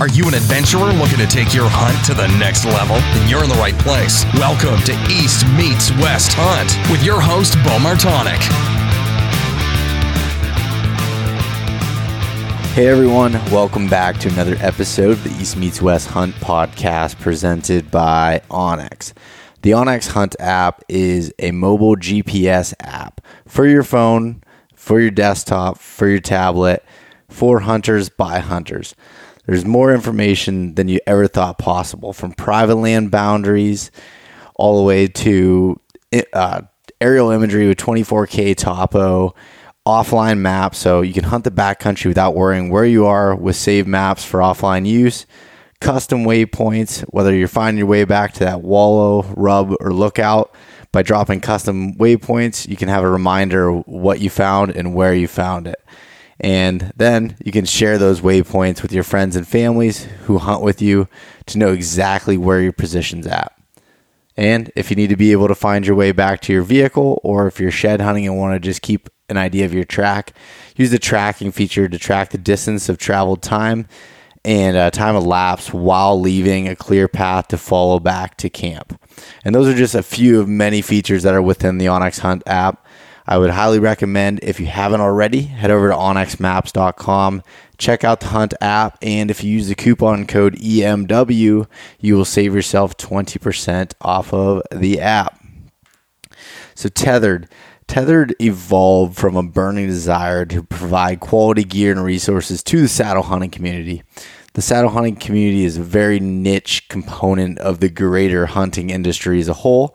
Are you an adventurer looking to take your hunt to the next level? Then you're in the right place. Welcome to East Meets West Hunt with your host, Bo Martonik. Hey everyone, welcome back to another episode of the East Meets West Hunt podcast presented by onX. The onX Hunt app is a mobile GPS app for your phone, for your desktop, for your tablet, for hunters by hunters. There's more information than you ever thought possible, from private land boundaries all the way to uh, aerial imagery with 24K topo, offline maps, so you can hunt the backcountry without worrying where you are with saved maps for offline use custom waypoints, whether you're finding your way back to that wallow, rub, or lookout. By dropping custom waypoints, you can have a reminder what you found and where you found it. And then you can share those waypoints with your friends and families who hunt with you to know exactly where your position's at. And if you need to be able to find your way back to your vehicle, or if you're shed hunting and want to just keep an idea of your track, use the tracking feature to track the distance of traveled time and uh, time elapsed while leaving a clear path to follow back to camp. And those are just a few of many features that are within the onX Hunt app. I would highly recommend if you haven't already, head over to onxmaps.com, check out the Hunt app, and if you use the coupon code EMW, you will save yourself 20% off of the app. So, Tethered. Tethered evolved from a burning desire to provide quality gear and resources to the saddle hunting community. The saddle hunting community is a very niche component of the greater hunting industry as a whole,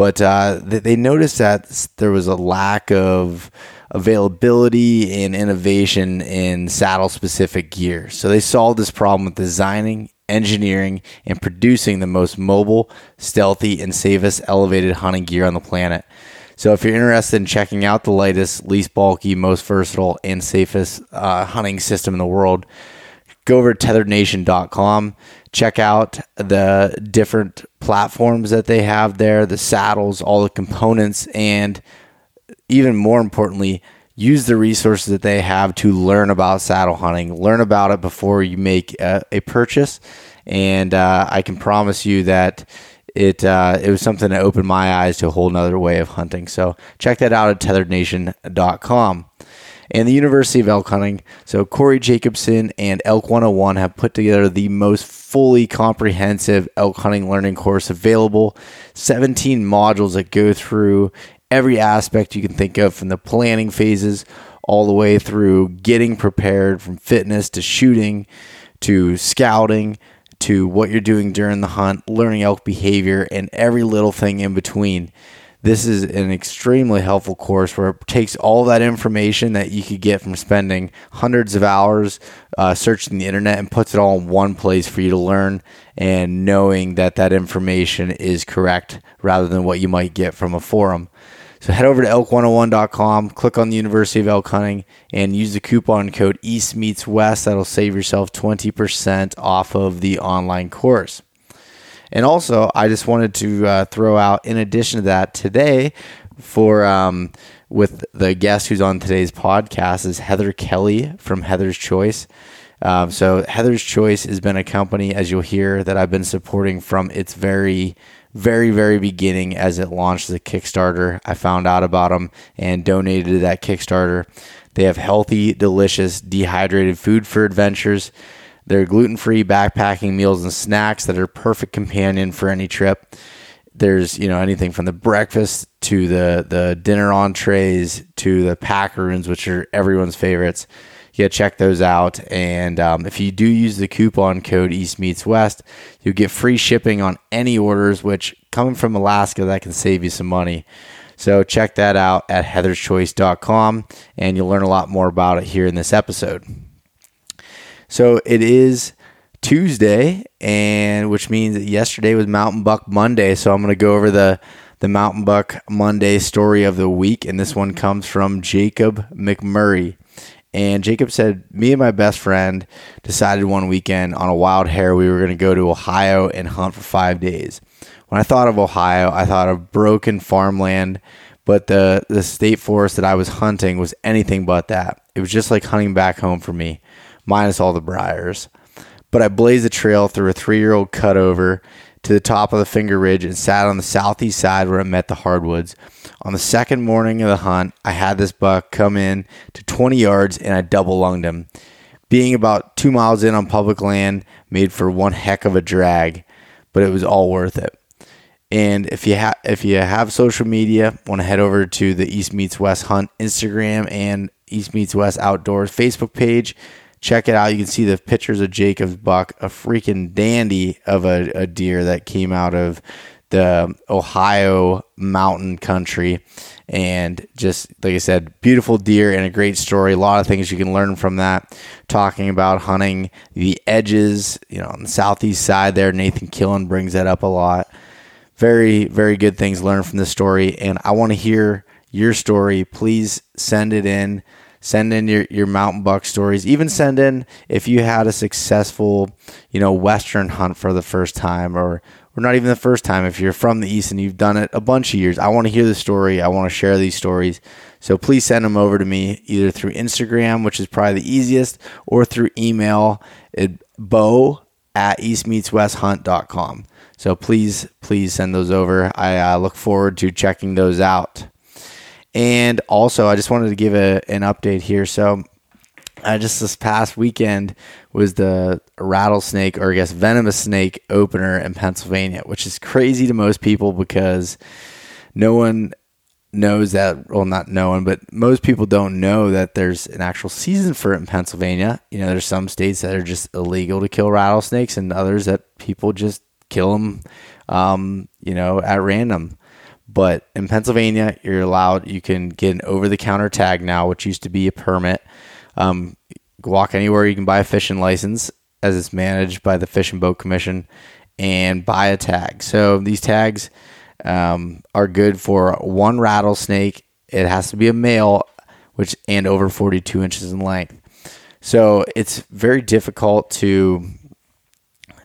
but uh, they noticed that there was a lack of availability and innovation in saddle specific gear. So they solved this problem with designing, engineering, and producing the most mobile, stealthy, and safest elevated hunting gear on the planet. So if you're interested in checking out the latest, least bulky, most versatile, and safest uh, hunting system in the world, go over to tetherednation.com. Check out the different platforms that they have there, the saddles, all the components, and even more importantly, use the resources that they have to learn about saddle hunting. Learn about it before you make a, a purchase. And uh, I can promise you that it uh, it was something that opened my eyes to a whole nother way of hunting. So check that out at tetherednation.com. And the University of Elk Hunting. So Corey Jacobson and Elk 101 have put together the most fully comprehensive elk hunting learning course available. 17 modules that go through every aspect you can think of from the planning phases all the way through getting prepared from fitness to shooting to scouting to what you're doing during the hunt, learning elk behavior, and every little thing in between. This is an extremely helpful course where it takes all that information that you could get from spending hundreds of hours uh, searching the internet and puts it all in one place for you to learn and knowing that that information is correct rather than what you might get from a forum. So head over to elk101.com, click on the University of Elk Hunting, and use the coupon code East Meets West. That'll save yourself 20% off of the online course. And also, I just wanted to uh, throw out, in addition to that, today for um, with the guest who's on today's podcast is Heather Kelly from Heather's Choice. Um, so Heather's Choice has been a company, as you'll hear, that I've been supporting from its very very, very beginning as it launched the Kickstarter. I found out about them and donated to that Kickstarter. They have healthy, delicious, dehydrated food for adventures. They're gluten free backpacking meals and snacks that are perfect companion for any trip. There's you know anything from the breakfast to the the dinner entrees to the packaroons, which are everyone's favorites yeah, check those out. And um, if you do use the coupon code East Meets West, you'll get free shipping on any orders, which coming from Alaska, that can save you some money. So check that out at heatherschoice.com and you'll learn a lot more about it here in this episode. So it is Tuesday, and which means that yesterday was Mountain Buck Monday. So I'm going to go over the the Mountain Buck Monday story of the week, and this one comes from Jacob McMurray. And Jacob said, Me and my best friend decided one weekend on a wild hare we were going to go to Ohio and hunt for five days. When I thought of Ohio, I thought of broken farmland, but the, the state forest that I was hunting was anything but that. It was just like hunting back home for me, minus all the briars. but I blazed the trail through a three year old cutover to the top of the finger ridge and sat on the southeast side where it met the hardwoods. On the second morning of the hunt, I had this buck come in to 20 yards and I double lunged him. Being about two miles in on public land made for one heck of a drag, but it was all worth it. And if you have if you have social media, want to head over to the East Meets West Hunt Instagram and East Meets West Outdoors Facebook page. Check it out. You can see the pictures of Jacob's buck, a freaking dandy of a, a deer that came out of the Ohio mountain country. And just like I said, beautiful deer and a great story. A lot of things you can learn from that. Talking about hunting the edges, you know, on the southeast side there. Nathan Killen brings that up a lot. Very, very good things learned from this story. And I want to hear your story. Please send it in. Send in your, your mountain buck stories. Even send in if you had a successful, you know, Western hunt for the first time or or not even the first time. If you're from the East and you've done it a bunch of years, I want to hear the story. I want to share these stories. So please send them over to me either through Instagram, which is probably the easiest, or through email at bo at eastmeetswesthunt.com. So please, please send those over. I uh, look forward to checking those out. And also, I just wanted to give a, an update here. So uh, just this past weekend was the rattlesnake or I guess venomous snake opener in Pennsylvania, which is crazy to most people because no one knows that well not no one but most people don't know that there's an actual season for it in Pennsylvania. You know, there's some states that are just illegal to kill rattlesnakes and others that people just kill them um, you know, at random. But in Pennsylvania, you're allowed you can get an over the counter tag now, which used to be a permit um, walk anywhere you can buy a fishing license as it's managed by the Fish and Boat Commission and buy a tag. So these tags um, are good for one rattlesnake. It has to be a male, which and over 42 inches in length. So it's very difficult to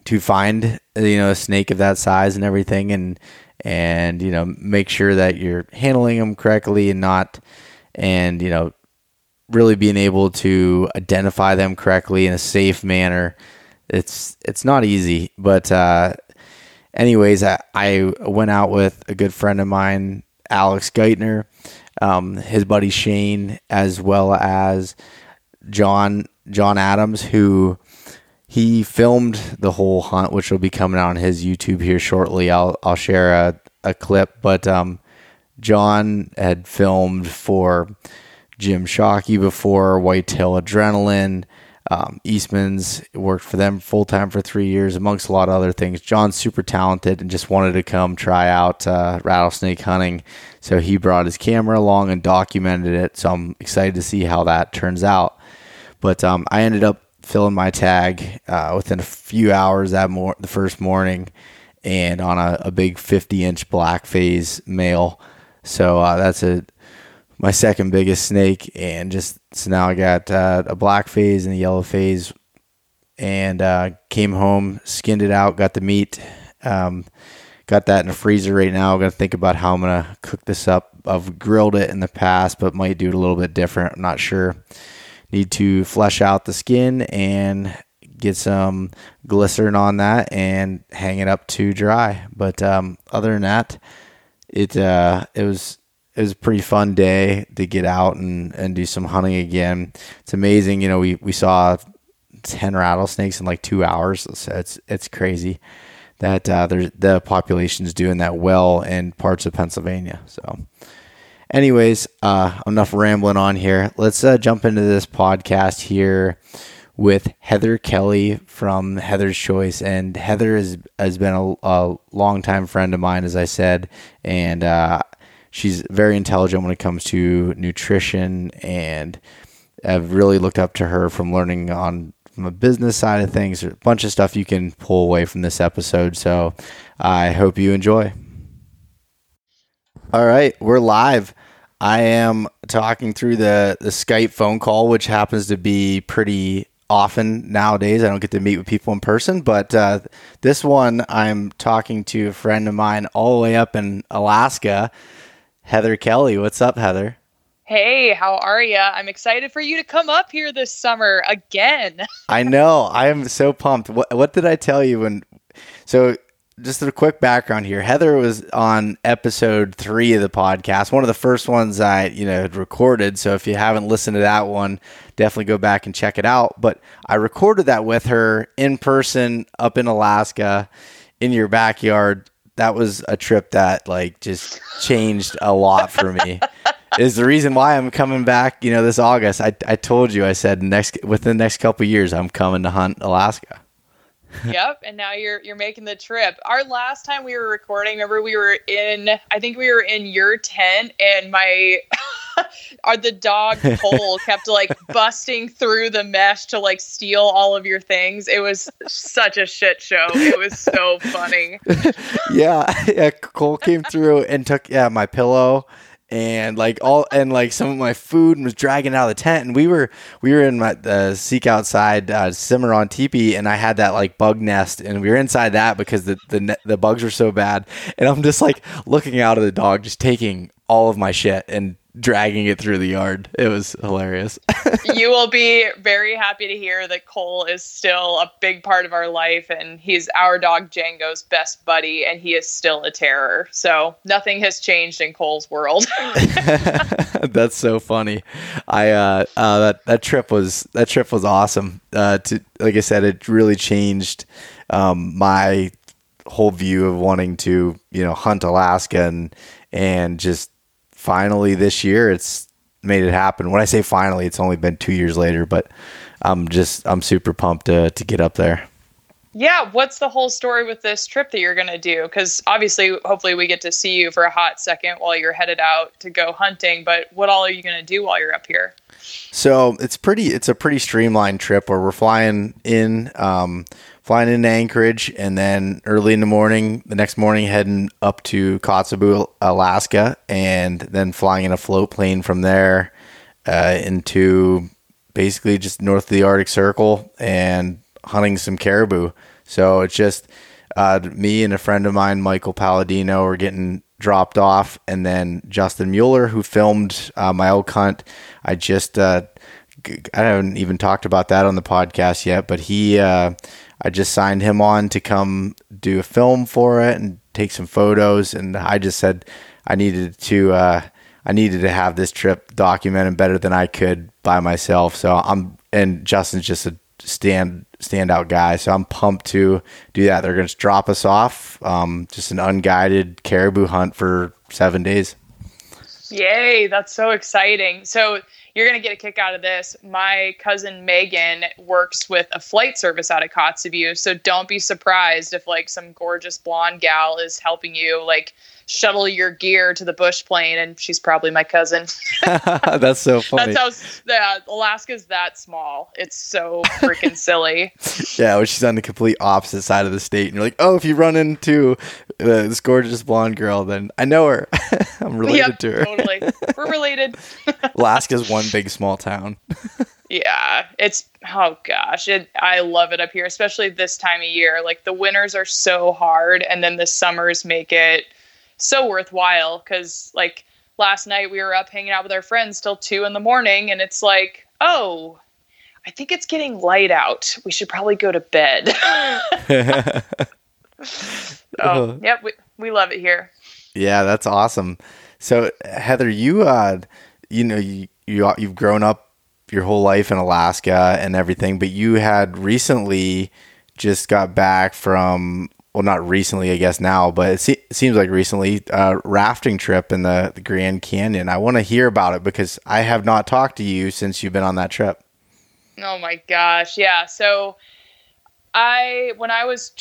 to find you know a snake of that size and everything, and and you know make sure that you're handling them correctly and not and you know really being able to identify them correctly in a safe manner. It's it's not easy, but uh, anyways, I, I went out with a good friend of mine, Alex Geithner, um, his buddy Shane, as well as John John Adams, who he filmed the whole hunt, which will be coming out on his YouTube here shortly. I'll I'll share a, a clip, but um, John had filmed for Jim Shockey before, Whitetail Adrenaline. Um, Eastman's worked for them full time for three years, amongst a lot of other things. John's super talented and just wanted to come try out uh, rattlesnake hunting. So he brought his camera along and documented it. So I'm excited to see how that turns out. But um, I ended up filling my tag uh, within a few hours that mor- the first morning and on a, a big 50 inch black phase male. So uh, that's a my second biggest snake, and just so now I got uh, a black phase and a yellow phase, and uh, came home, skinned it out, got the meat, um, got that in the freezer right now. I'm gonna think about how I'm gonna cook this up. I've grilled it in the past, but might do it a little bit different. I'm not sure. Need to flesh out the skin and get some glycerin on that and hang it up to dry. But um, other than that, it uh, it was it was a pretty fun day to get out and, and do some hunting again. It's amazing, you know. We, we saw ten rattlesnakes in like two hours. It's it's crazy that uh, there's the population's doing that well in parts of Pennsylvania. So, anyways, uh, enough rambling on here. Let's uh, jump into this podcast here with Heather Kelly from Heather's Choice. And Heather has, has been a, a longtime friend of mine, as I said. And uh, she's very intelligent when it comes to nutrition and I've really looked up to her from learning on from a business side of things. a bunch of stuff you can pull away from this episode. So I hope you enjoy. All right, we're live. I am talking through the the Skype phone call, which happens to be pretty often nowadays. I don't get to meet with people in person, but uh, this one I'm talking to a friend of mine all the way up in Alaska Heather Kelly. What's up, Heather? Hey, how are you? I'm excited for you to come up here this summer again. I know. I am so pumped. What, what did I tell you when? So, just a quick background here. Heather was on episode three of the podcast, one of the first ones I, you know, had recorded. So if you haven't listened to that one, definitely go back and check it out. But I recorded that with her in person up in Alaska in your backyard. That was a trip that like just changed a lot for me. is the reason why I'm coming back. You know, this August. I, I told you. I said next within the next couple years, I'm coming to hunt Alaska. yep, and now you're you're making the trip. Our last time we were recording, remember we were in I think we were in your tent and my are the dog Cole kept like busting through the mesh to like steal all of your things. It was such a shit show. It was so funny. yeah, yeah, Cole came through and took yeah, my pillow and like all and like some of my food was dragging out of the tent and we were we were in my the seek outside uh, cimarron teepee and i had that like bug nest and we were inside that because the the, the bugs were so bad and i'm just like looking out of the dog just taking all of my shit and dragging it through the yard. It was hilarious. you will be very happy to hear that Cole is still a big part of our life and he's our dog Django's best buddy and he is still a terror. So nothing has changed in Cole's world. That's so funny. I uh, uh, that that trip was that trip was awesome. Uh, to like I said, it really changed um, my whole view of wanting to you know hunt Alaska and and just finally this year it's made it happen. When I say finally, it's only been two years later, but I'm just I'm super pumped to to get up there. Yeah, what's the whole story with this trip that you're going to do? Because obviously, hopefully, we get to see you for a hot second while you're headed out to go hunting. But what all are you going to do while you're up here? So it's pretty. It's a pretty streamlined trip where we're flying in. Um, flying into Anchorage, and then early in the morning, the next morning, heading up to Kotzebue, Alaska, and then flying in a float plane from there uh, into basically just north of the Arctic Circle and hunting some caribou. So it's just uh, me and a friend of mine, Michael Palladino, are getting dropped off, and then Justin Mueller, who filmed uh, my elk hunt. I just uh, I haven't even talked about that on the podcast yet, but he uh, I just signed him on to come do a film for it and take some photos. And I just said I needed to uh, I needed to have this trip documented better than I could by myself. So I'm and Justin's just a stand standout guy. So I'm pumped to do that. They're going to drop us off, um, just an unguided caribou hunt for seven days. Yay! That's so exciting. So you're going to get a kick out of this. My cousin Megan works with a flight service out of Kotzebue, so don't be surprised if like some gorgeous blonde gal is helping you like shuttle your gear to the bush plane, and she's probably my cousin. That's so funny. That's how yeah, Alaska's that small. It's so freaking silly. Yeah, when she's on the complete opposite side of the state, and you're like, oh, if you run into uh, this gorgeous blonde girl, then I know her. I'm related yep, to her. totally, we're related. Alaska's one big small town. yeah, it's oh gosh, it, I love it up here, especially this time of year. Like the winters are so hard, and then the summers make it so worthwhile because like last night we were up hanging out with our friends till two in the morning and it's like oh i think it's getting light out we should probably go to bed oh yep we, we love it here yeah that's awesome so heather you uh you know you, you you've grown up your whole life in alaska and everything but you had recently just got back from well, not recently, I guess now, but it, se- seems like recently, uh, rafting trip in the, the Grand Canyon. I want to hear about it because I have not talked to you since you've been on that trip. Oh my gosh. Yeah. So I, when I was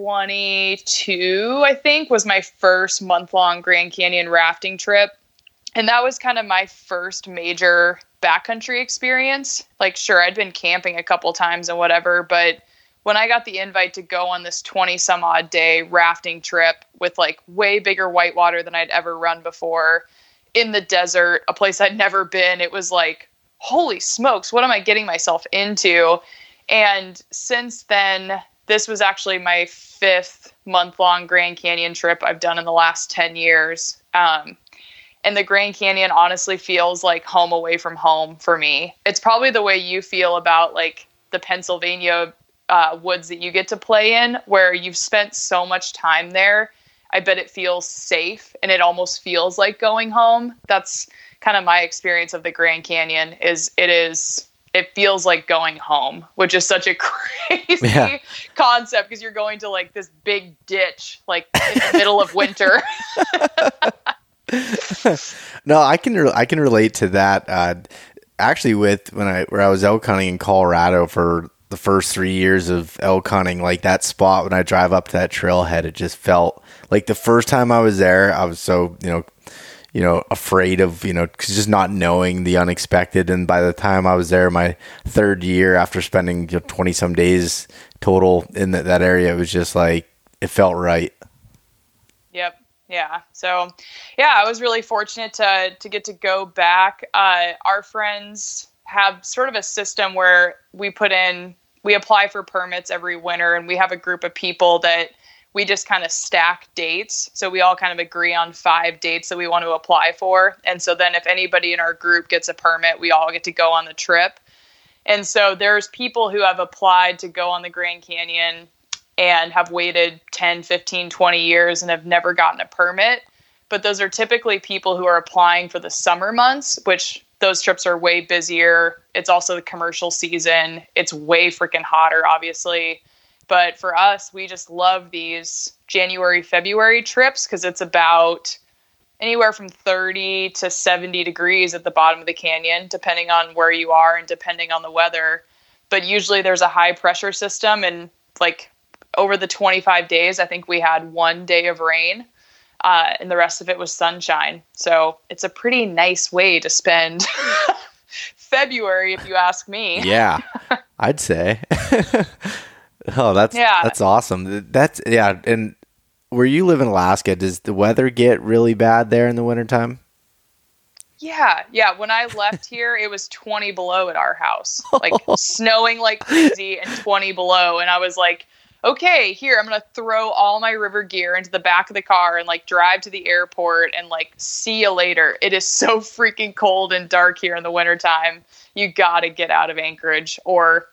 22, I think was my first month long Grand Canyon rafting trip. And that was kind of my first major backcountry experience. Like, sure, I'd been camping a couple times and whatever, but when I got the invite to go on this 20 some odd day rafting trip with like way bigger whitewater than I'd ever run before in the desert, a place I'd never been, it was like, holy smokes, what am I getting myself into? And since then, this was actually my fifth month long Grand Canyon trip I've done in the last 10 years. Um, And the Grand Canyon honestly feels like home away from home for me. It's probably the way you feel about like the Pennsylvania uh, woods that you get to play in, where you've spent so much time there. I bet it feels safe and it almost feels like going home. That's kind of my experience of the Grand Canyon is it is it feels like going home, which is such a crazy yeah. concept because you're going to like this big ditch like in the middle of winter. no, I can re- I can relate to that. Uh, actually, with when I where I was elk hunting in Colorado for the first three years of elk hunting, like that spot when I drive up to that trailhead, it just felt like the first time I was there, I was so you know you know, afraid of, you know, just not knowing the unexpected. And by the time I was there, my third year after spending 20 some days total in the, that area, it was just like, it felt right. Yep. Yeah. So, yeah, I was really fortunate to, to get to go back. Uh, our friends have sort of a system where we put in, we apply for permits every winter, and we have a group of people that we just kind of stack dates. So we all kind of agree on five dates that we want to apply for. And so then if anybody in our group gets a permit, we all get to go on the trip. And so there's people who have applied to go on the Grand Canyon and have waited 10, 15, 20 years and have never gotten a permit. But those are typically people who are applying for the summer months, which those trips are way busier. It's also the commercial season. It's way freaking hotter, obviously. But for us, we just love these January, February trips because it's about anywhere from 30 to 70 degrees at the bottom of the canyon, depending on where you are and depending on the weather. But usually there's a high pressure system, and like over the 25 days, I think we had one day of rain. Uh, and the rest of it was sunshine. So it's a pretty nice way to spend February, if you ask me. Yeah, I'd say. Oh, that's yeah. that's awesome. That's yeah. And where you live in Alaska, does the weather get really bad there in the wintertime? Yeah, yeah. When I left here, it was 20 below at our house, like snowing like crazy and 20 below. And I was like, okay, here, I'm going to throw all my river gear into the back of the car and like drive to the airport and like see you later. It is so freaking cold and dark here in the wintertime. You got to get out of Anchorage or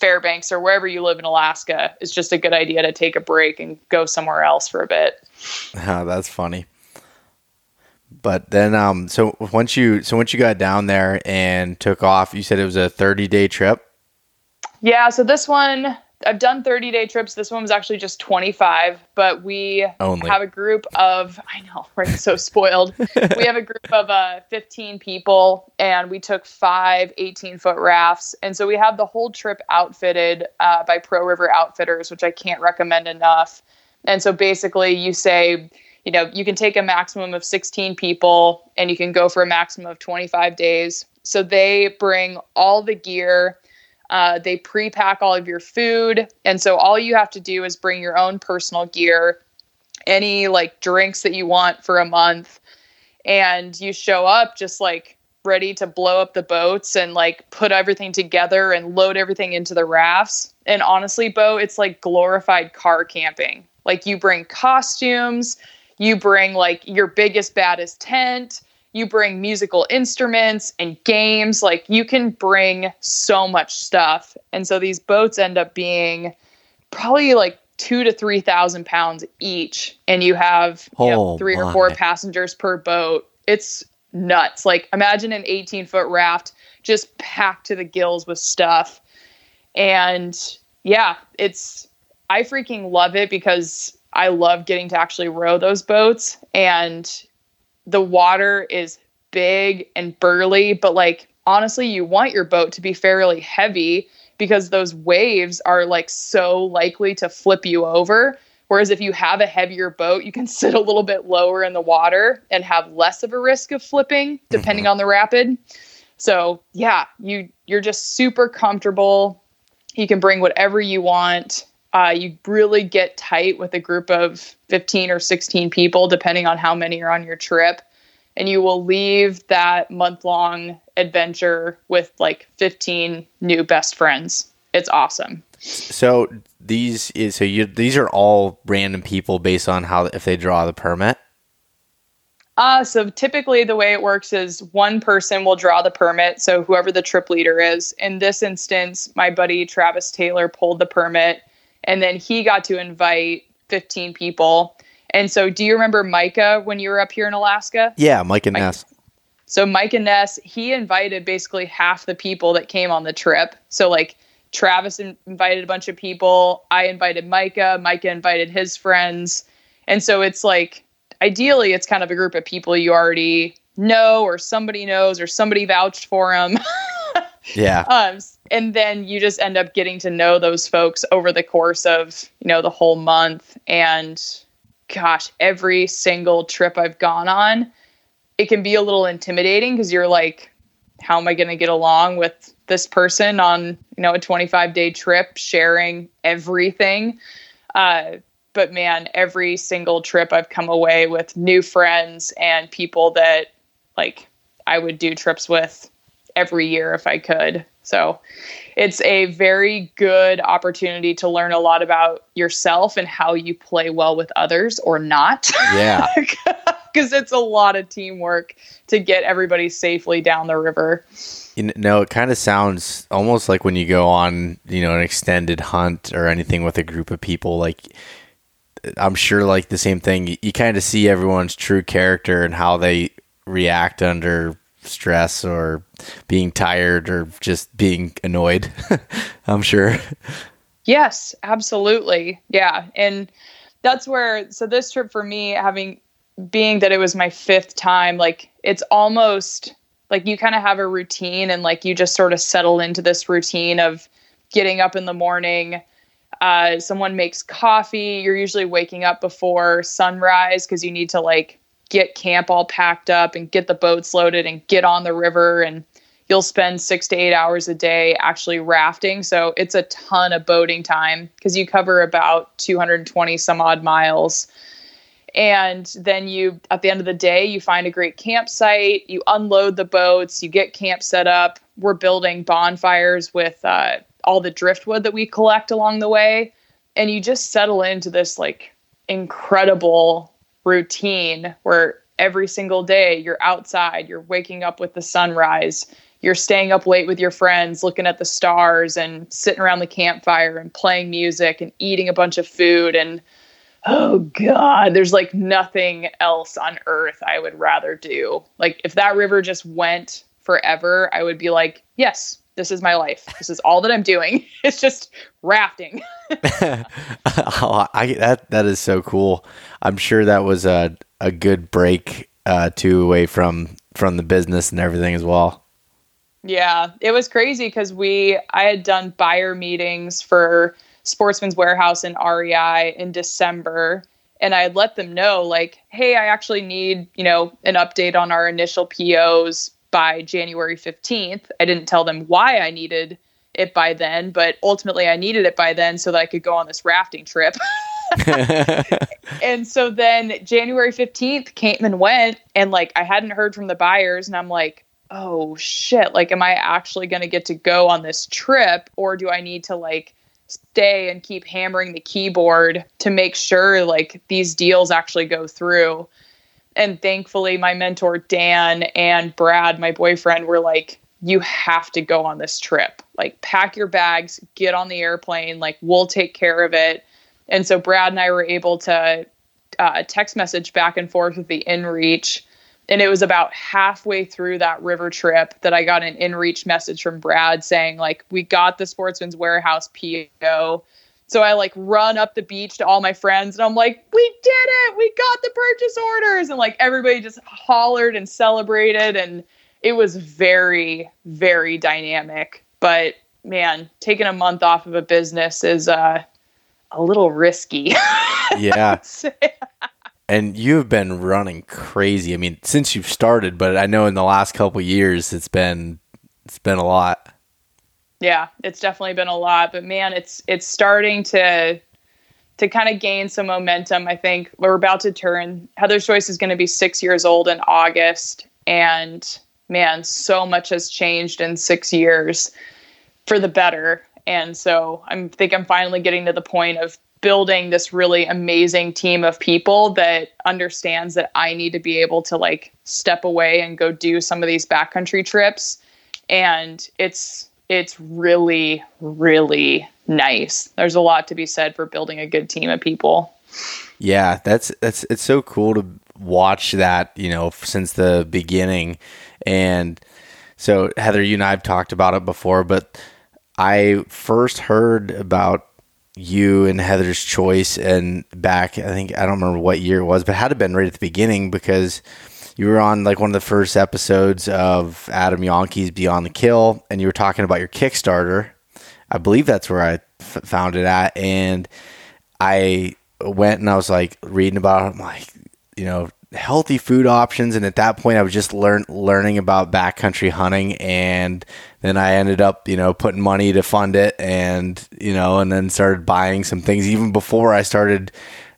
Fairbanks or wherever you live in Alaska, it's just a good idea to take a break and go somewhere else for a bit. Oh, that's funny. But then, um, so once you so once you got down there and took off, you said it was a thirty day trip. Yeah. So this one, I've done 30 day trips. This one was actually just 25, but we Only. have a group of, I know, we're so spoiled. we have a group of uh, 15 people and we took five 18 foot rafts. And so we have the whole trip outfitted uh, by Pro River Outfitters, which I can't recommend enough. And so basically, you say, you know, you can take a maximum of 16 people and you can go for a maximum of 25 days. So they bring all the gear uh, they pre pack all of your food. And so all you have to do is bring your own personal gear, any like drinks that you want for a month. And you show up just like ready to blow up the boats and like put everything together and load everything into the rafts. And honestly, Bo, it's like glorified car camping. Like you bring costumes, you bring like your biggest, baddest tent you bring musical instruments and games like you can bring so much stuff. And so these boats end up being probably like two to three thousand pounds each and you have you know, oh three my. or four passengers per boat. It's nuts. Like imagine an 18 foot raft just packed to the gills with stuff. And yeah it's i freaking love it because i love getting to actually row those boats. And the water is big and burly, but like honestly, you want your boat to be fairly heavy because those waves are like so likely to flip you over. Whereas if you have a heavier boat, you can sit a little bit lower in the water and have less of a risk of flipping depending mm-hmm. on the rapid. So, yeah, you you're just super comfortable. You can bring whatever you want. Uh, you really get tight with a group of 15 or 16 people, depending on how many are on your trip. And you will leave that month long adventure with like 15 new best friends. It's awesome. So these is so you these are all random people based on how if they draw the permit. Uh, so typically the way it works is one person will draw the permit. So whoever the trip leader is. In this instance, my buddy Travis Taylor pulled the permit and then he got to invite 15 people. And so do you remember Micah when you were up here in Alaska? Yeah, Mike and Ness. So Mike and Ness, he invited basically half the people that came on the trip. So like Travis invited a bunch of people. I invited Micah. Micah invited his friends. And so it's like ideally it's kind of a group of people you already know or somebody knows or somebody vouched for them. yeah. Um, and then you just end up getting to know those folks over the course of, you know, the whole month. And gosh, every single trip I've gone on, it can be a little intimidating because you're like, how am I going to get along with this person on, you know, a 25 day trip sharing everything? Uh, but man, every single trip I've come away with new friends and people that like I would do trips with every year if I could. So it's a very good opportunity to learn a lot about yourself and how you play well with others or not. Yeah. Because it's a lot of teamwork to get everybody safely down the river. You know, it kind of sounds almost like when you go on, you know, an extended hunt or anything with a group of people, like I'm sure like the same thing. You, you kind of see everyone's true character and how they react under stress or being tired or just being annoyed. I'm sure. Yes, absolutely. Yeah. And that's where, so this trip for me, having being that it was my fifth time, like it's almost like you kind of have a routine and like you just sort of settle into this routine of getting up in the morning. Uh, someone makes coffee. You're usually waking up before sunrise because you need to like get camp all packed up and get the boats loaded and get on the river and you'll spend six to eight hours a day actually rafting. So it's a ton of boating time because you cover about 220 some odd miles. And then you at the end of the day you find a great campsite you unload the boats you get camp set up. We're building bonfires with uh, all the driftwood that we collect along the way. And you just settle into this like incredible routine where every single day you're outside, you're waking up with the sunrise, you're staying up late with your friends, looking at the stars and sitting around the campfire and playing music and eating a bunch of food. And oh God, there's like nothing else on earth I would rather do. Like if that river just went forever, I would be like, yes, this is my life. This is all that I'm doing. It's just rafting. oh, I, that that is so cool. I'm sure that was a a good break uh, too away from from the business and everything as well. Yeah, it was crazy because we I had done buyer meetings for Sportsman's Warehouse and REI in December, and I had let them know like, hey, I actually need you know an update on our initial POs by January 15th. I didn't tell them why I needed it by then, but ultimately I needed it by then so that I could go on this rafting trip. and so then January 15th came and went, and like I hadn't heard from the buyers, and I'm like, oh shit, like, am I actually going to get to go on this trip, or do I need to like stay and keep hammering the keyboard to make sure like these deals actually go through? And thankfully, my mentor Dan and Brad, my boyfriend, were like, you have to go on this trip. Like, pack your bags, get on the airplane, like, we'll take care of it. And so Brad and I were able to uh, text message back and forth with the InReach. And it was about halfway through that river trip that I got an InReach message from Brad saying, like, we got the Sportsman's Warehouse PO. So I like run up the beach to all my friends and I'm like, we did it. We got the purchase orders. And like everybody just hollered and celebrated. And it was very, very dynamic. But man, taking a month off of a business is uh, a little risky. yeah. and you've been running crazy. I mean, since you've started, but I know in the last couple years it's been it's been a lot. Yeah, it's definitely been a lot, but man, it's it's starting to to kind of gain some momentum. I think we're about to turn Heather's Choice is going to be 6 years old in August and man, so much has changed in 6 years for the better. And so I think I'm finally getting to the point of building this really amazing team of people that understands that I need to be able to like step away and go do some of these backcountry trips. And it's it's really, really nice. There's a lot to be said for building a good team of people. Yeah, that's that's it's so cool to watch that, you know, since the beginning. And so Heather, you and I have talked about it before, but I first heard about you and Heather's choice and back I think I don't remember what year it was, but it had have been right at the beginning because you were on like one of the first episodes of Adam Janke's Beyond the Kill and you were talking about your Kickstarter. I believe that's where I f- found it at and I went and I was like reading about it. I'm like, you know, healthy food options. And at that point, I was just learn learning about backcountry hunting, and then I ended up, you know, putting money to fund it, and you know, and then started buying some things even before I started.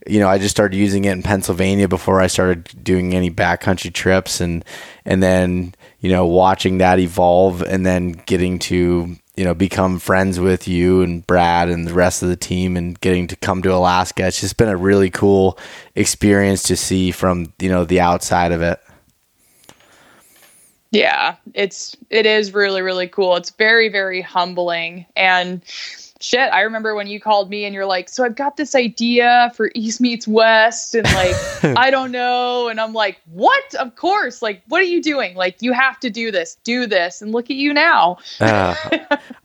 You know, I just started using it in Pennsylvania before I started doing any backcountry trips, and and then you know, watching that evolve, and then getting to you know, become friends with you and Brad and the rest of the team and getting to come to Alaska. It's just been a really cool experience to see from, you know, the outside of it. Yeah, it's it is really really cool. It's very very humbling and shit, I remember when you called me and you're like, so I've got this idea for East meets West and like, I don't know. And I'm like, what? Of course. Like, what are you doing? Like, you have to do this, do this. And look at you now. uh,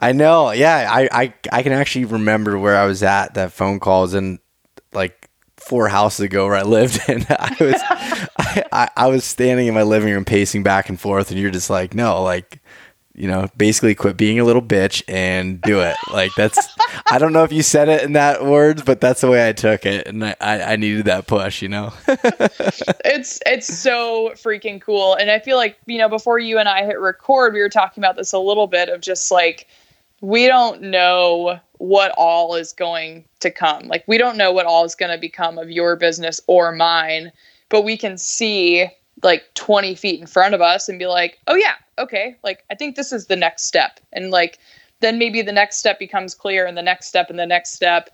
I know. Yeah. I, I, I can actually remember where I was at that phone calls and like four houses ago where I lived. And I was, I, I, I was standing in my living room pacing back and forth. And you're just like, no, like, you know, basically quit being a little bitch and do it. Like that's, I don't know if you said it in that words, but that's the way I took it, and I, I needed that push. You know, it's it's so freaking cool, and I feel like you know before you and I hit record, we were talking about this a little bit of just like we don't know what all is going to come. Like we don't know what all is going to become of your business or mine, but we can see like 20 feet in front of us and be like, oh yeah, okay, like I think this is the next step. And like then maybe the next step becomes clear and the next step and the next step.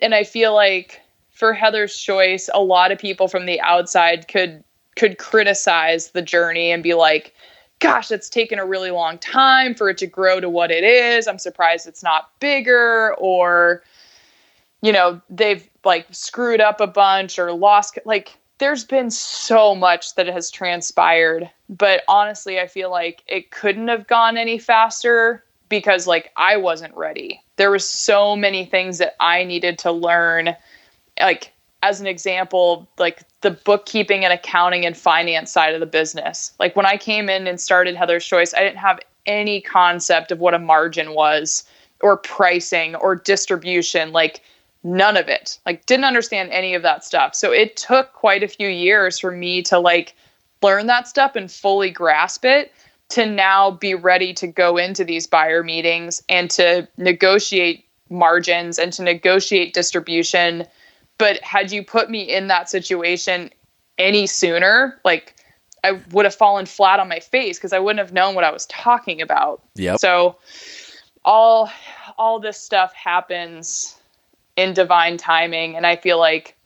And I feel like for Heather's choice, a lot of people from the outside could could criticize the journey and be like, gosh, it's taken a really long time for it to grow to what it is. I'm surprised it's not bigger or you know, they've like screwed up a bunch or lost like there's been so much that has transpired, but honestly, I feel like it couldn't have gone any faster because like I wasn't ready. There was so many things that I needed to learn like as an example, like the bookkeeping and accounting and finance side of the business. Like when I came in and started Heather's Choice, I didn't have any concept of what a margin was or pricing or distribution. Like none of it. Like didn't understand any of that stuff. So it took quite a few years for me to like learn that stuff and fully grasp it to now be ready to go into these buyer meetings and to negotiate margins and to negotiate distribution. But had you put me in that situation any sooner like i would have fallen flat on my face because i wouldn't have known what i was talking about. Yeah so all all this stuff happens in divine timing. And I feel like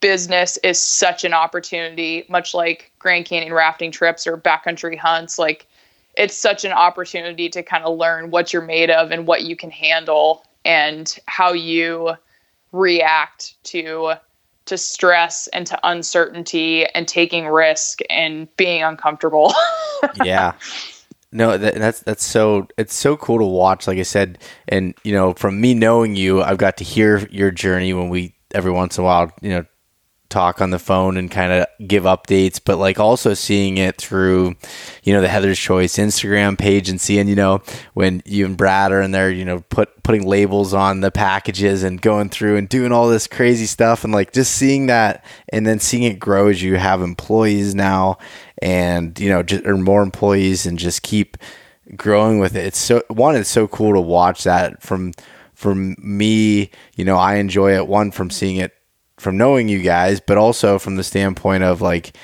business is such an opportunity, much like Grand Canyon rafting trips or backcountry hunts. Like it's such an opportunity to kind of learn what you're made of and what you can handle and how you react to to stress and to uncertainty and taking risk and being uncomfortable. yeah. No, that, that's that's so it's so cool to watch. Like I said, and you know, from me knowing you, I've got to hear your journey when we every once in a while, you know, talk on the phone and kind of give updates, but like also seeing it through, you know, the Heather's Choice Instagram page and seeing, you know, when you and Brad are in there, you know, put putting labels on the packages and going through and doing all this crazy stuff and like just seeing that and then seeing it grow as you have employees now and you know just or more employees and just keep growing with it. It's so one, it's so cool to watch that from from me, you know, I enjoy it one from seeing it from knowing you guys, but also from the standpoint of like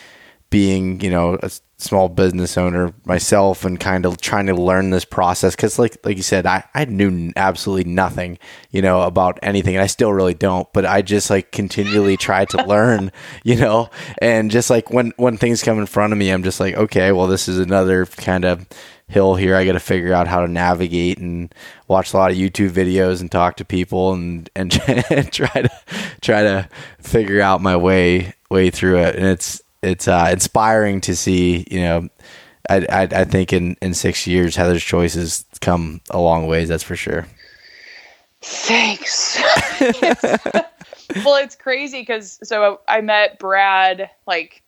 being, you know, a small business owner myself and kind of trying to learn this process because like like you said I, I knew absolutely nothing you know about anything and i still really don't but i just like continually try to learn you know? And just like when when things come in front of me i'm just like okay well this is another kind of hill here i got to figure out how to navigate and watch a lot of youtube videos and talk to people and and try to try to figure out my way way through it. And it's it's uh, inspiring to see. You know, I, I, I think in in six years, Heather's Choice has come a long ways. That's for sure. Thanks. well, it's crazy because so I met Brad like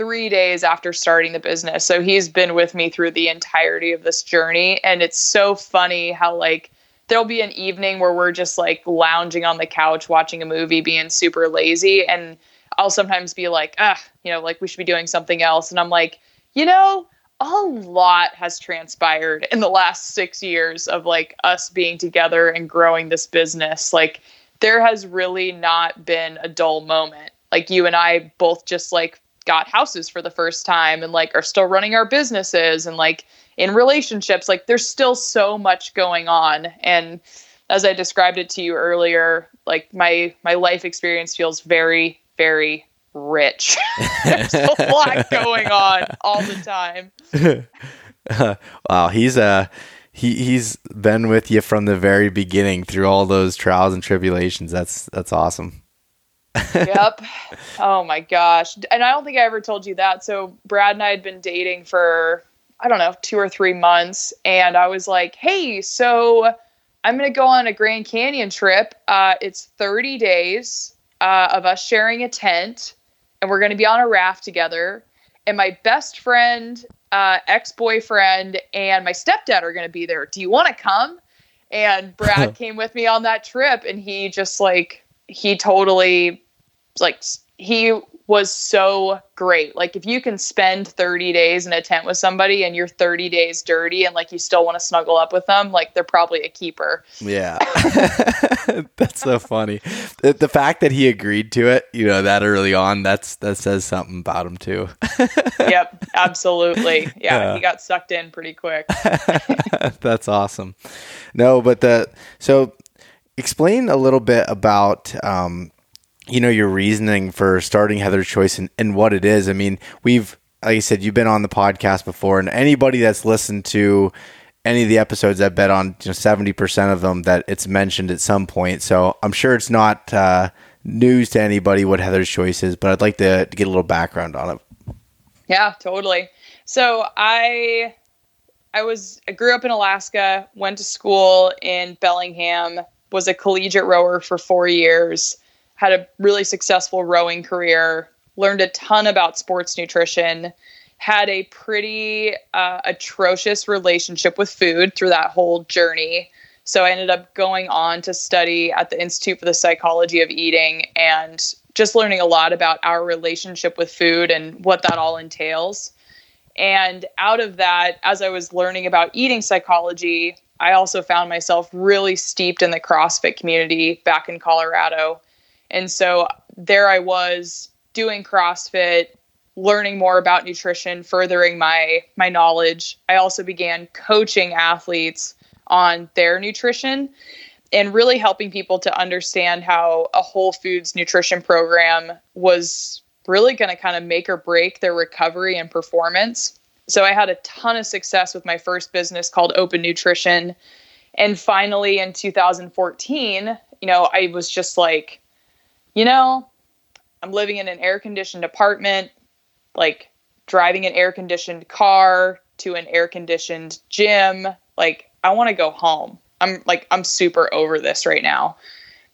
three days after starting the business. So he's been with me through the entirety of this journey. And it's so funny how, like, there'll be an evening where we're just like lounging on the couch watching a movie, being super lazy. And I'll sometimes be like, ah, you know, like we should be doing something else. And I'm like, you know, a lot has transpired in the last six years of like us being together and growing this business. Like, there has really not been a dull moment. Like, you and I both just like got houses for the first time and like are still running our businesses and like in relationships. Like, there's still so much going on. And as I described it to you earlier, like my my life experience feels very very rich. There's a lot going on all the time. wow, he's uh he he's been with you from the very beginning through all those trials and tribulations. That's that's awesome. yep. Oh my gosh. And I don't think I ever told you that. So Brad and I had been dating for I don't know, 2 or 3 months and I was like, "Hey, so I'm going to go on a Grand Canyon trip. Uh, it's 30 days uh, of us sharing a tent, and we're going to be on a raft together. And my best friend, uh, ex boyfriend, and my stepdad are going to be there. Do you want to come? And Brad came with me on that trip, and he just like he totally like he was so great. Like if you can spend 30 days in a tent with somebody and you're 30 days dirty and like you still want to snuggle up with them, like they're probably a keeper. Yeah. that's so funny. The, the, fact that he agreed to it, you know, that early on, that's that says something about him too. yep, absolutely. Yeah, yeah, he got sucked in pretty quick. that's awesome. No, but the so explain a little bit about um, you know your reasoning for starting Heather's Choice and, and what it is. I mean, we've like I said, you've been on the podcast before, and anybody that's listened to any of the episodes, I bet on seventy percent of them that it's mentioned at some point. So I'm sure it's not uh, news to anybody what Heather's Choice is, but I'd like to, to get a little background on it. Yeah, totally. So I I was I grew up in Alaska, went to school in Bellingham, was a collegiate rower for four years had a really successful rowing career, learned a ton about sports nutrition, had a pretty uh, atrocious relationship with food through that whole journey. So I ended up going on to study at the Institute for the Psychology of Eating and just learning a lot about our relationship with food and what that all entails. And out of that, as I was learning about eating psychology, I also found myself really steeped in the CrossFit community back in Colorado. And so there I was doing CrossFit, learning more about nutrition, furthering my my knowledge. I also began coaching athletes on their nutrition and really helping people to understand how a whole foods nutrition program was really going to kind of make or break their recovery and performance. So I had a ton of success with my first business called Open Nutrition. And finally in 2014, you know, I was just like you know, I'm living in an air conditioned apartment, like driving an air conditioned car to an air conditioned gym. Like, I want to go home. I'm like, I'm super over this right now.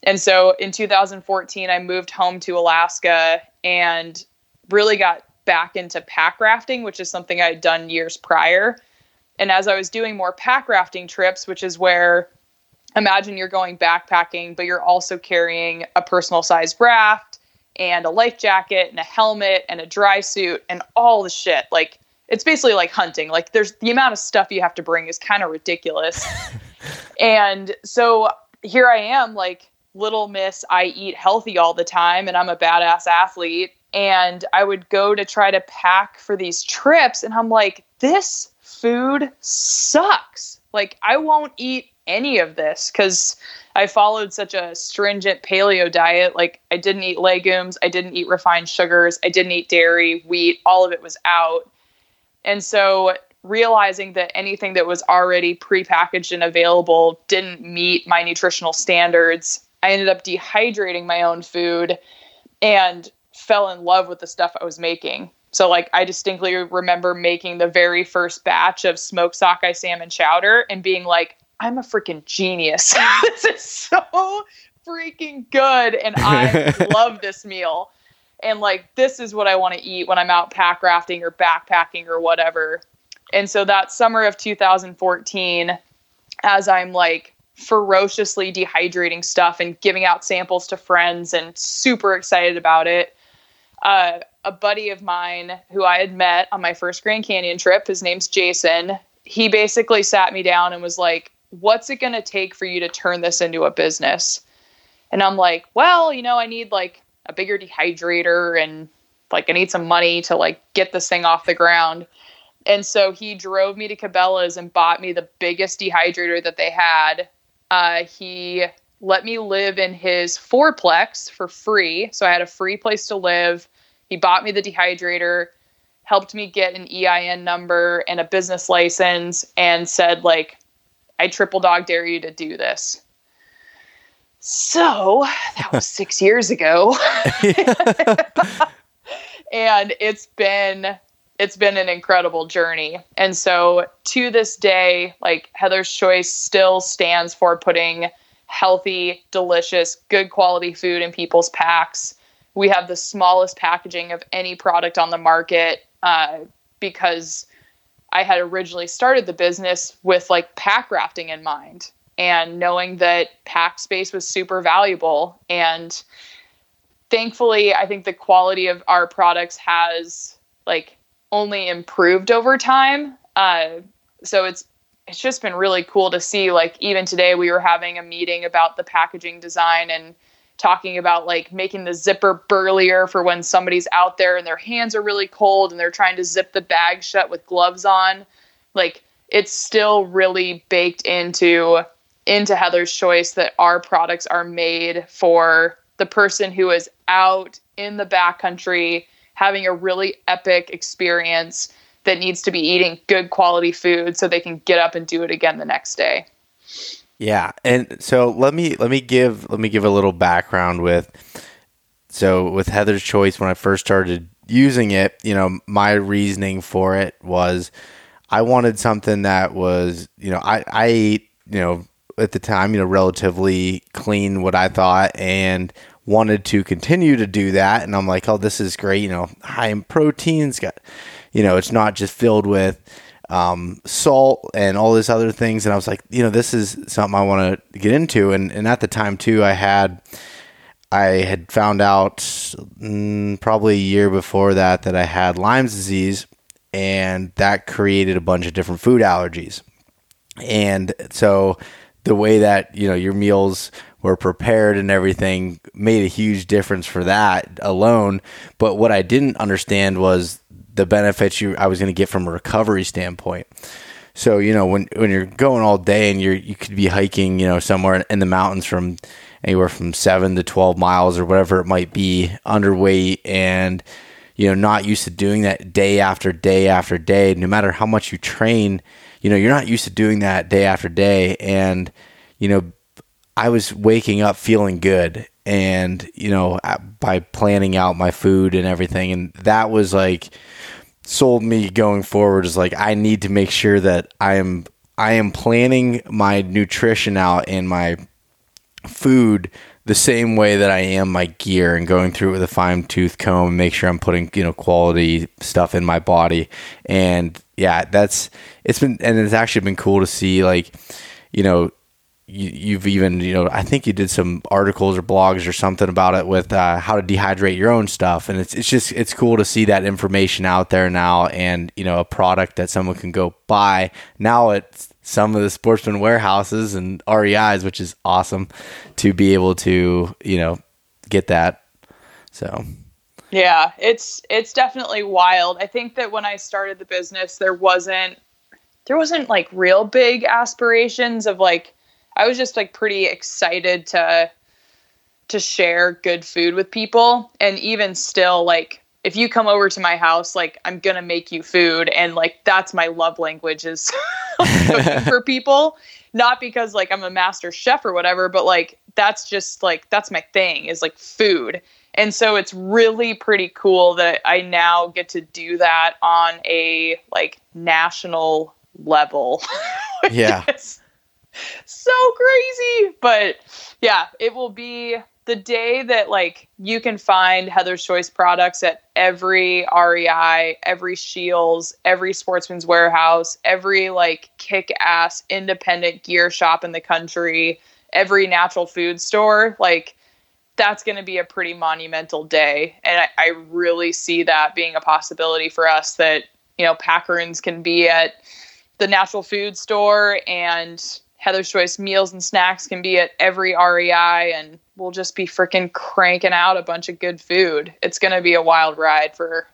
And so in 2014, I moved home to Alaska and really got back into pack rafting, which is something I had done years prior. And as I was doing more pack rafting trips, which is where imagine you're going backpacking, but you're also carrying a personal sized raft and a life jacket and a helmet and a dry suit and all the shit. Like it's basically like hunting. Like there's the amount of stuff you have to bring is kind of ridiculous. and so here I am, like little miss, I eat healthy all the time and I'm a badass athlete. and I would go to try to pack for these trips and I'm like this food sucks. Like I won't eat any of this cuz I followed such a stringent paleo diet. Like I didn't eat legumes, I didn't eat refined sugars, I didn't eat dairy, wheat, all of it was out. And so realizing that anything that was already prepackaged and available didn't meet my nutritional standards, I ended up dehydrating my own food and fell in love with the stuff I was making. So like I distinctly remember making the very first batch of smoked sockeye salmon chowder and being like, I'm a freaking genius. this is so freaking good and I love this meal. And like this is what I want to eat when I'm out pack rafting or backpacking or whatever. And so that summer of 2014 as I'm like ferociously dehydrating stuff and giving out samples to friends and super excited about it. Uh, a buddy of mine who I had met on my first Grand Canyon trip, his name's Jason, he basically sat me down and was like, What's it going to take for you to turn this into a business? And I'm like, Well, you know, I need like a bigger dehydrator and like I need some money to like get this thing off the ground. And so he drove me to Cabela's and bought me the biggest dehydrator that they had. Uh, he let me live in his fourplex for free. So I had a free place to live. He bought me the dehydrator, helped me get an EIN number and a business license, and said, like, I triple dog dare you to do this. So that was six years ago. and it's been it's been an incredible journey. And so to this day, like Heather's Choice still stands for putting healthy, delicious, good quality food in people's packs. We have the smallest packaging of any product on the market uh, because I had originally started the business with like pack rafting in mind and knowing that pack space was super valuable. And thankfully, I think the quality of our products has like only improved over time. Uh, so it's it's just been really cool to see. Like even today, we were having a meeting about the packaging design and talking about like making the zipper burlier for when somebody's out there and their hands are really cold and they're trying to zip the bag shut with gloves on. Like it's still really baked into into Heather's choice that our products are made for the person who is out in the backcountry having a really epic experience that needs to be eating good quality food so they can get up and do it again the next day. Yeah, and so let me let me give let me give a little background with so with Heather's choice when I first started using it, you know, my reasoning for it was I wanted something that was, you know, I I ate, you know, at the time, you know, relatively clean what I thought and wanted to continue to do that. And I'm like, "Oh, this is great, you know, high in proteins, got you know, it's not just filled with um, salt and all these other things. And I was like, you know, this is something I want to get into. And, and at the time too, I had, I had found out mm, probably a year before that that I had Lyme's disease, and that created a bunch of different food allergies. And so the way that you know your meals were prepared and everything made a huge difference for that alone. But what I didn't understand was the benefits you I was going to get from a recovery standpoint. So you know when when you're going all day and you're you could be hiking you know somewhere in the mountains from anywhere from seven to twelve miles or whatever it might be underweight and you know not used to doing that day after day after day. No matter how much you train, you know you're not used to doing that day after day and you know I was waking up feeling good and you know by planning out my food and everything and that was like sold me going forward is like I need to make sure that I am I am planning my nutrition out and my food the same way that I am my gear and going through it with a fine tooth comb and make sure I'm putting, you know, quality stuff in my body. And yeah, that's it's been and it's actually been cool to see like, you know, you, have even you know I think you did some articles or blogs or something about it with uh, how to dehydrate your own stuff, and it's it's just it's cool to see that information out there now, and you know a product that someone can go buy now at some of the sportsman warehouses and REIs, which is awesome to be able to you know get that. So Yeah, it's it's definitely wild. I think that when I started the business, there wasn't there wasn't like real big aspirations of like I was just like pretty excited to to share good food with people. And even still like if you come over to my house like I'm going to make you food. And like that's my love language is cooking for people. Not because like I'm a master chef or whatever but like that's just like that's my thing is like food. And so it's really pretty cool that I now get to do that on a like national level. yeah. So crazy. But yeah, it will be the day that like you can find Heather's Choice products at every REI, every Scheels, every Sportsman's Warehouse, every like kick ass independent gear shop in the country, every natural food store, like that's going to be a pretty monumental day. And I, I, really see that being a possibility for us that, you know, Packaroons can be at the natural food store and Heather's Choice meals and snacks can be at every REI and we'll just be freaking cranking out a bunch of good food. It's going to be a wild ride for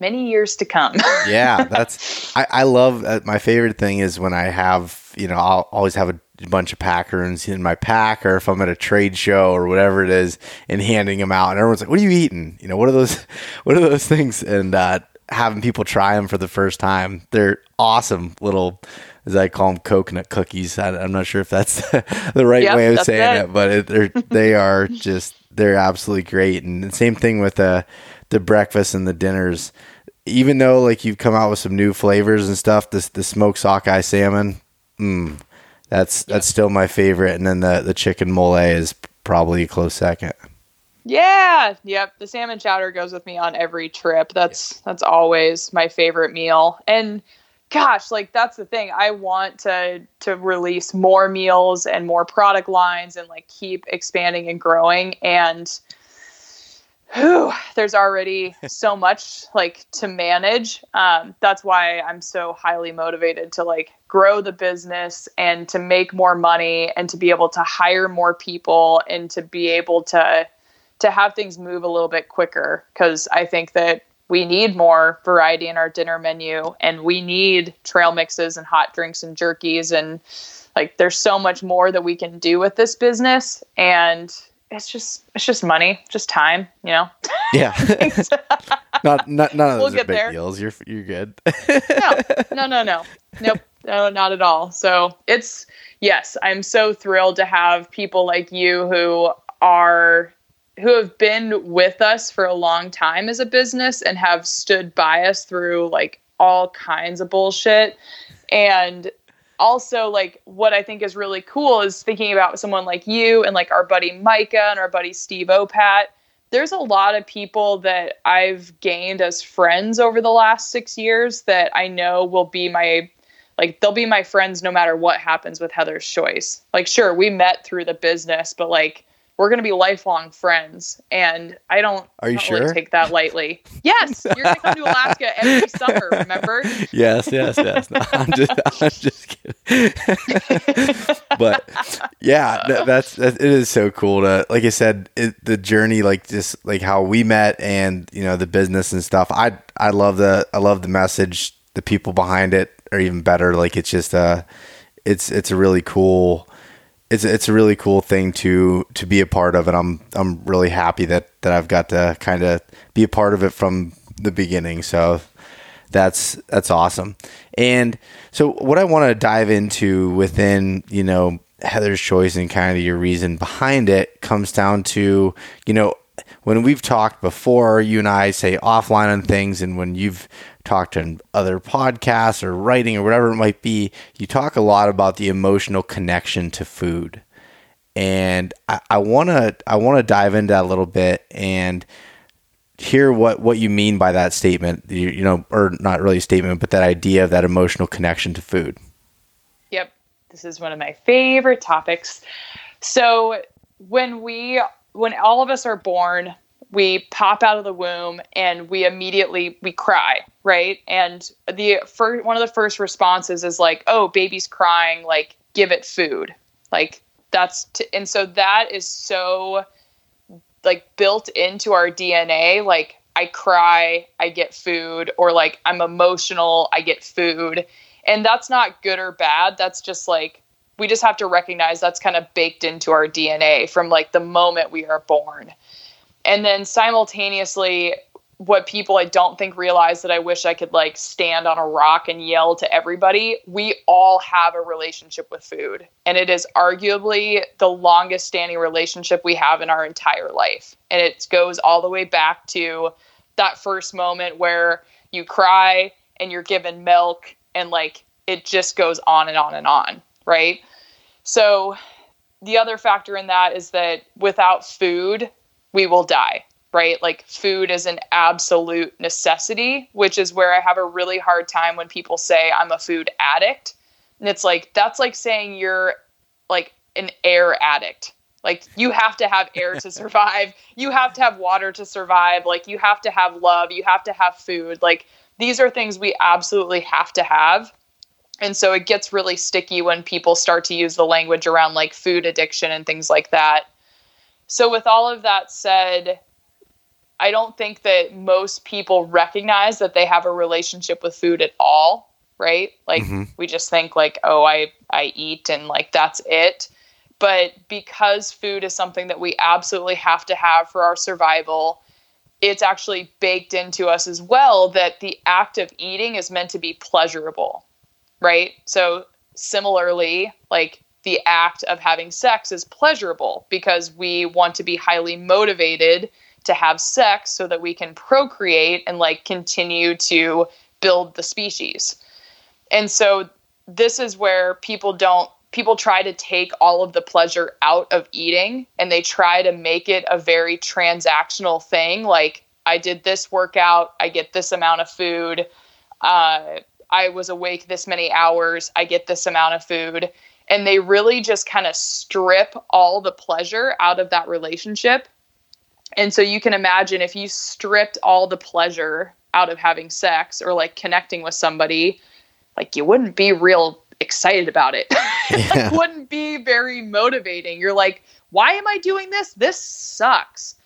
many years to come. yeah, that's I, I love uh, my favorite thing is when I have you know I'll always have a bunch of packaroons in my pack, or if I'm at a trade show or whatever it is, and handing them out, and everyone's like, "What are you eating? You know, what are those? What are those things?" And uh, having people try them for the first time, they're awesome little. As I call them, coconut cookies. I, am not sure if that's the right yep, way of saying it, it but it, they're they are just they're absolutely great. And the same thing with the the breakfast and the dinners even though like you've come out with some new flavors and stuff, this the smoked sockeye salmon, mm, that's that's still my favorite. And then the the chicken mole is probably a close second. Yeah, yep. The salmon chowder goes with me on every trip. That's yeah. that's always my favorite meal. And gosh, like that's the thing. I want to to release more meals and more product lines and like keep expanding and growing. And whew, there's already so much like to manage. Um, that's why I'm so highly motivated to like grow the business and to make more money and to be able to hire more people and to be able to to have things move a little bit quicker because I think that we need more variety in our dinner menu and we need trail mixes and hot drinks and jerkies and like there's so much more that we can do with this business and it's just it's just money, just time, you know. Yeah. not not none of those we'll are big there. deals. You're you're good. no, no, no, no, nope, no, not at all. So it's yes, I'm so thrilled to have people like you who are who have been with us for a long time as a business and have stood by us through like all kinds of bullshit and also like what I think is really cool is thinking about someone like you and like our buddy Micah and our buddy Steve Opat. There's a lot of people that I've gained as friends over the last six years that I know will be my like they'll be my friends no matter what happens with Heather's choice. Like sure, we met through the business, but like we're going to be lifelong friends. And I don't, Are you don't sure? really take that lightly. Yes, you're going to come to Alaska every summer, remember? Yes, yes, yes. No, I'm just, I'm just kidding. but yeah, that's, that, it is so cool to, like I said, it, the journey, like just like how we met and, you know, the business and stuff. I, I love the, I love the message. The people behind it are even better. Like it's just, uh, it's, it's a really cool, it's it's a really cool thing to to be a part of, and I'm I'm really happy that that I've got to kind of be a part of it from the beginning. So that's that's awesome. And so what I want to dive into within you know Heather's choice and kind of your reason behind it comes down to you know when we've talked before, you and I say offline on things, and when you've talked on other podcasts or writing or whatever it might be, you talk a lot about the emotional connection to food. And I want to I want to dive into that a little bit and hear what what you mean by that statement. You, you know, or not really a statement, but that idea of that emotional connection to food. Yep, this is one of my favorite topics. So when we when all of us are born, we pop out of the womb and we immediately we cry, right? And the first one of the first responses is like, "Oh, baby's crying, like give it food." Like that's t- and so that is so like built into our DNA like I I cry, I get food, or like I'm emotional, I get food. And that's not good or bad. That's just like, we just have to recognize that's kind of baked into our DNA from like the moment we are born. And then simultaneously, what people I don't think realize that I wish I could like stand on a rock and yell to everybody. We all have a relationship with food, and it is arguably the longest standing relationship we have in our entire life. And it goes all the way back to that first moment where you cry and you're given milk, and like it just goes on and on and on, right? So, the other factor in that is that without food, we will die right? Like food is an absolute necessity, which is where I have a really hard time when people say I'm a food addict. And it's like, that's like saying you're like an air addict. Like you have to have air to survive. You have to have water to survive. Like you have to have love. You have to have food. Like these are things we absolutely have to have. And so it gets really sticky when people start to use the language around like food addiction and things like that. So, with all of that said, I don't think that most people recognize that they have a relationship with food at all, right? Like mm-hmm. we just think like, oh, I I eat and like that's it. But because food is something that we absolutely have to have for our survival, it's actually baked into us as well that the act of eating is meant to be pleasurable, right? So similarly, like the act of having sex is pleasurable because we want to be highly motivated to have sex so that we can procreate and like continue to build the species. And so this is where people don't people try to take all of the pleasure out of eating and they try to make it a very transactional thing like I did this workout, I get this amount of food. Uh, I was awake this many hours, I get this amount of food. And they really just kind of strip all the pleasure out of that relationship and so you can imagine if you stripped all the pleasure out of having sex or like connecting with somebody, like you wouldn't be real excited about it. Yeah. it wouldn't be very motivating. You're like, why am I doing this? This sucks.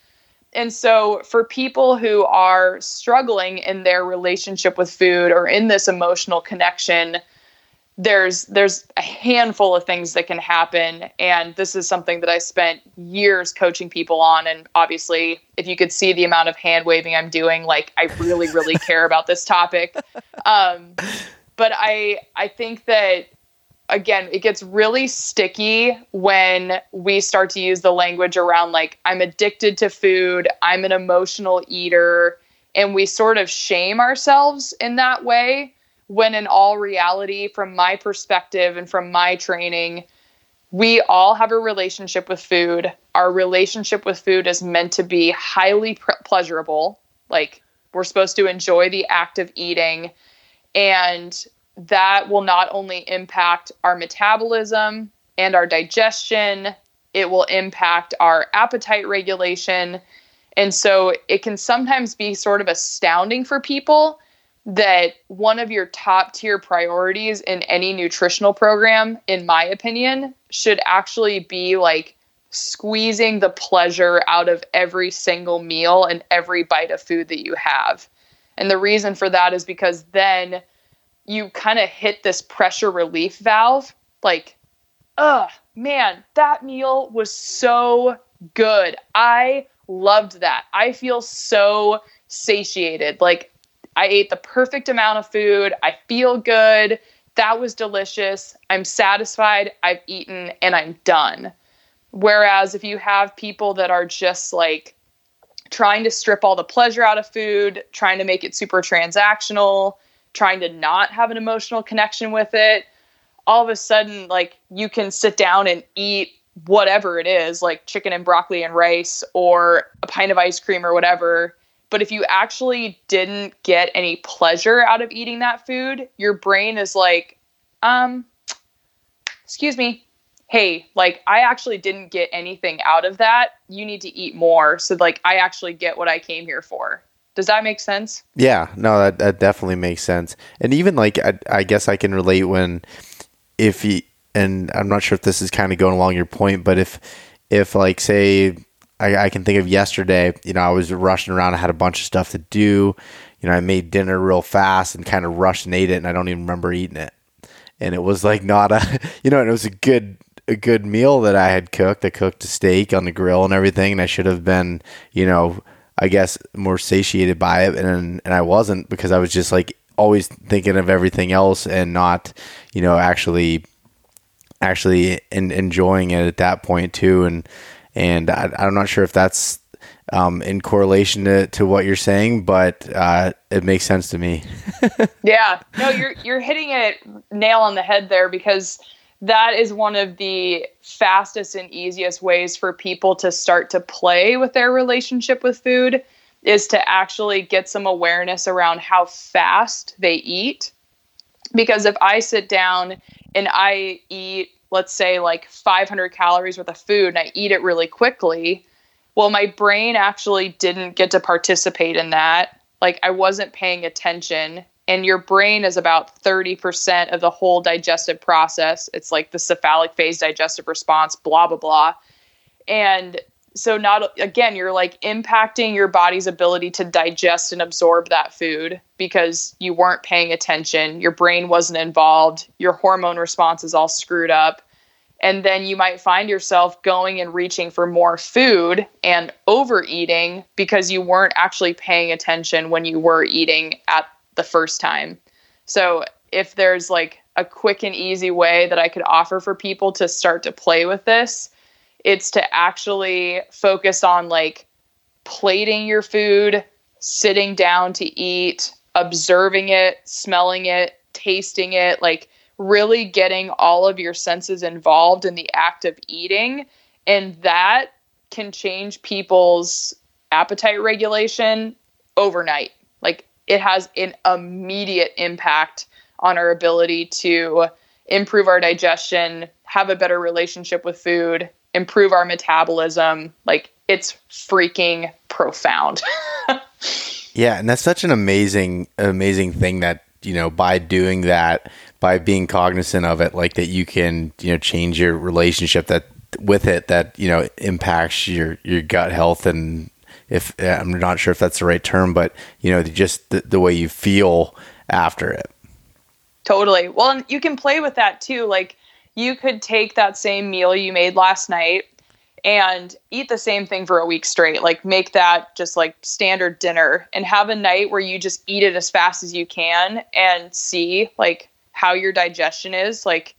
And so, for people who are struggling in their relationship with food or in this emotional connection, there's there's a handful of things that can happen. And this is something that I spent years coaching people on. And obviously if you could see the amount of hand waving I'm doing like I really really care about this topic. Um, but I I think that again it gets really sticky when we start to use the language around like I'm addicted to food I'm an emotional eater and we sort of shame ourselves in that way when in all reality, from my perspective and from my training, we all have a relationship with food. Our relationship with food is meant to be highly pre- pleasurable. Like we're supposed to enjoy the act of eating. And that will not only impact our metabolism and our digestion, it will impact our appetite regulation. And so it can sometimes be sort of astounding for people that one of your top tier priorities in any nutritional program, in my opinion, should actually be like squeezing the pleasure out of every single meal and every bite of food that you have. And the reason for that is because then you kind of hit this pressure relief valve. Like, oh man, that meal was so good. I loved that. I feel so satiated. Like, I ate the perfect amount of food. I feel good. That was delicious. I'm satisfied. I've eaten and I'm done. Whereas if you have people that are just like trying to strip all the pleasure out of food, trying to make it super transactional, trying to not have an emotional connection with it, all of a sudden, like you can sit down and eat whatever it is, like chicken and broccoli and rice or a pint of ice cream or whatever but if you actually didn't get any pleasure out of eating that food, your brain is like, um, excuse me, hey, like I actually didn't get anything out of that. You need to eat more. So, like, I actually get what I came here for. Does that make sense? Yeah, no, that, that definitely makes sense. And even like, I, I guess I can relate when, if you, and I'm not sure if this is kind of going along your point, but if, if like, say, I, I can think of yesterday. You know, I was rushing around. I had a bunch of stuff to do. You know, I made dinner real fast and kind of rushed and ate it, and I don't even remember eating it. And it was like not a, you know, it was a good a good meal that I had cooked. I cooked a steak on the grill and everything, and I should have been, you know, I guess more satiated by it, and and I wasn't because I was just like always thinking of everything else and not, you know, actually actually in, enjoying it at that point too. And and I, I'm not sure if that's um, in correlation to, to what you're saying, but uh, it makes sense to me. yeah, no, you're you're hitting it nail on the head there because that is one of the fastest and easiest ways for people to start to play with their relationship with food is to actually get some awareness around how fast they eat. Because if I sit down and I eat, let's say, like 500 calories worth of food and I eat it really quickly, well, my brain actually didn't get to participate in that. Like I wasn't paying attention. And your brain is about 30% of the whole digestive process. It's like the cephalic phase digestive response, blah, blah, blah. And so not again you're like impacting your body's ability to digest and absorb that food because you weren't paying attention your brain wasn't involved your hormone response is all screwed up and then you might find yourself going and reaching for more food and overeating because you weren't actually paying attention when you were eating at the first time so if there's like a quick and easy way that I could offer for people to start to play with this it's to actually focus on like plating your food, sitting down to eat, observing it, smelling it, tasting it, like really getting all of your senses involved in the act of eating. And that can change people's appetite regulation overnight. Like it has an immediate impact on our ability to improve our digestion, have a better relationship with food, improve our metabolism. Like it's freaking profound. yeah, and that's such an amazing amazing thing that, you know, by doing that, by being cognizant of it, like that you can, you know, change your relationship that with it that, you know, impacts your your gut health and if uh, I'm not sure if that's the right term, but you know, just the, the way you feel after it. Totally. Well, you can play with that too. Like you could take that same meal you made last night and eat the same thing for a week straight. Like make that just like standard dinner and have a night where you just eat it as fast as you can and see like how your digestion is. Like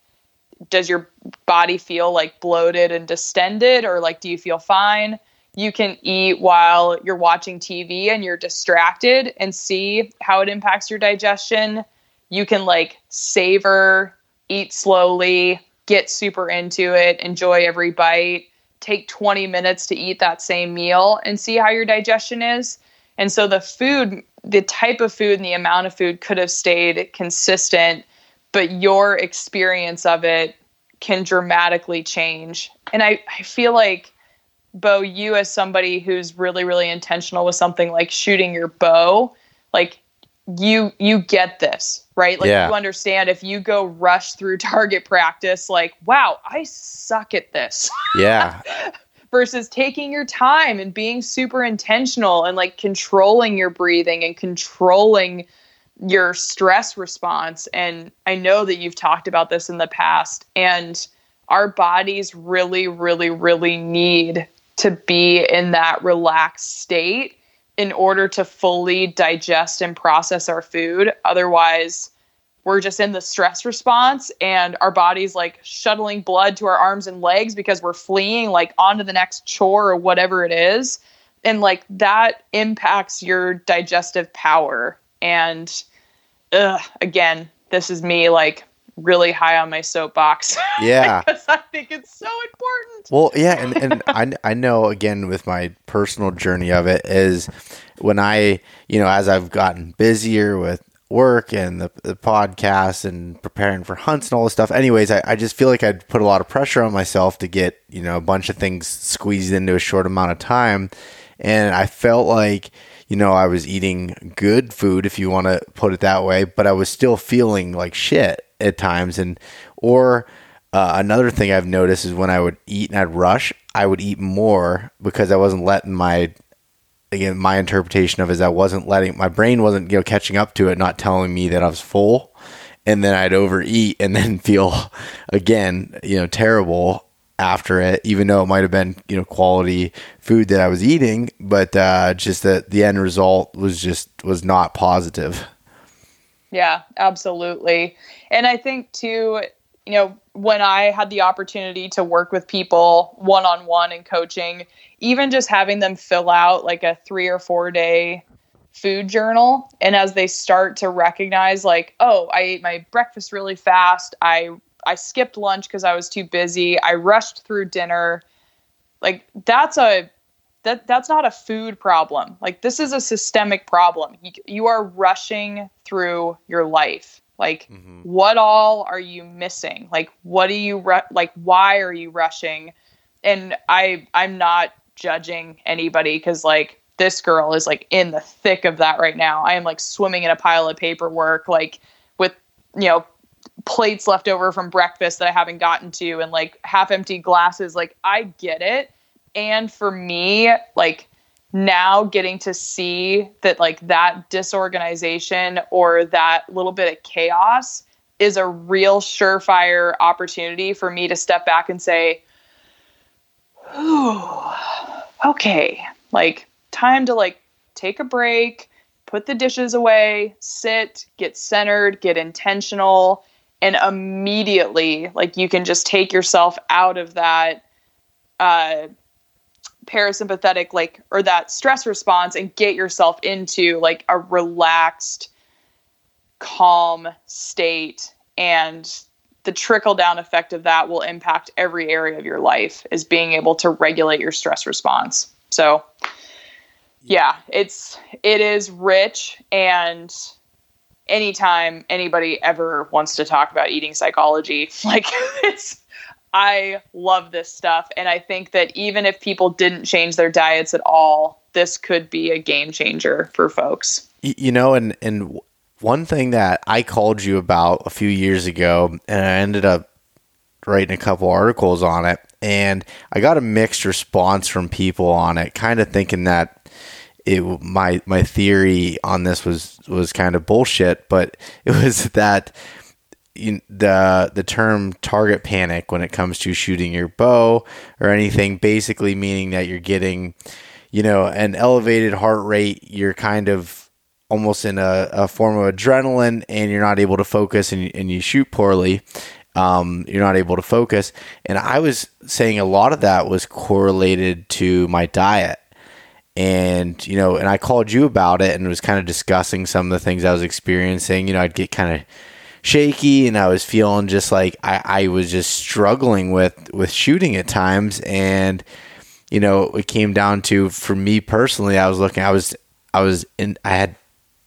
does your body feel like bloated and distended or like do you feel fine? You can eat while you're watching TV and you're distracted and see how it impacts your digestion. You can like savor eat slowly, get super into it, enjoy every bite, take 20 minutes to eat that same meal and see how your digestion is. And so the food, the type of food and the amount of food could have stayed consistent, but your experience of it can dramatically change. And I, I feel like, Bo, you as somebody who's really, really intentional with something like shooting your bow, like you you get this right? Like yeah. you understand if you go rush through target practice like wow i suck at this. Yeah. Versus taking your time and being super intentional and like controlling your breathing and controlling your stress response. And i know that you've talked about this in the past and our bodies really really really need to be in that relaxed state in order to fully digest and process our food. Otherwise, we're just in the stress response and our body's like shuttling blood to our arms and legs because we're fleeing like onto the next chore or whatever it is. And like that impacts your digestive power. And ugh, again, this is me like really high on my soapbox. Yeah. because I think it's so important. Well, yeah, and, and I, I know again with my personal journey of it is when I, you know, as I've gotten busier with work and the, the podcast and preparing for hunts and all this stuff. Anyways, I, I just feel like I'd put a lot of pressure on myself to get, you know, a bunch of things squeezed into a short amount of time. And I felt like, you know, I was eating good food, if you want to put it that way, but I was still feeling like shit at times. And, or, uh, another thing I've noticed is when I would eat and I'd rush, I would eat more because I wasn't letting my again my interpretation of is I wasn't letting my brain wasn't you know catching up to it, not telling me that I was full, and then I'd overeat and then feel again you know terrible after it, even though it might have been you know quality food that I was eating, but uh, just that the end result was just was not positive. Yeah, absolutely. And I think too, you know, when I had the opportunity to work with people one on one in coaching, even just having them fill out like a three or four day food journal. And as they start to recognize, like, oh, I ate my breakfast really fast. I I skipped lunch because I was too busy. I rushed through dinner. Like that's a that that's not a food problem. Like this is a systemic problem. You, you are rushing through your life. Like mm-hmm. what all are you missing? Like what do you ru- like why are you rushing? And I I'm not judging anybody cuz like this girl is like in the thick of that right now. I am like swimming in a pile of paperwork like with you know plates left over from breakfast that I haven't gotten to and like half empty glasses. Like, I get it. And for me, like, now getting to see that like that disorganization or that little bit of chaos is a real surefire opportunity for me to step back and say, Ooh, okay, like time to like take a break, put the dishes away, sit, get centered, get intentional, and immediately like you can just take yourself out of that uh parasympathetic like or that stress response and get yourself into like a relaxed calm state. And the trickle down effect of that will impact every area of your life is being able to regulate your stress response. So yeah it's it is rich and anytime anybody ever wants to talk about eating psychology, like it's I love this stuff and I think that even if people didn't change their diets at all, this could be a game changer for folks. You know, and and one thing that I called you about a few years ago and I ended up writing a couple articles on it and I got a mixed response from people on it, kind of thinking that it my my theory on this was was kind of bullshit, but it was that you, the the term target panic when it comes to shooting your bow or anything, basically meaning that you're getting, you know, an elevated heart rate. You're kind of almost in a, a form of adrenaline, and you're not able to focus, and, and you shoot poorly. Um, you're not able to focus. And I was saying a lot of that was correlated to my diet and you know and i called you about it and was kind of discussing some of the things i was experiencing. You know i'd get kind of shaky and i was feeling just like I, I was just struggling with with shooting at times. And you know it came down to for me personally i was looking i was i was in i had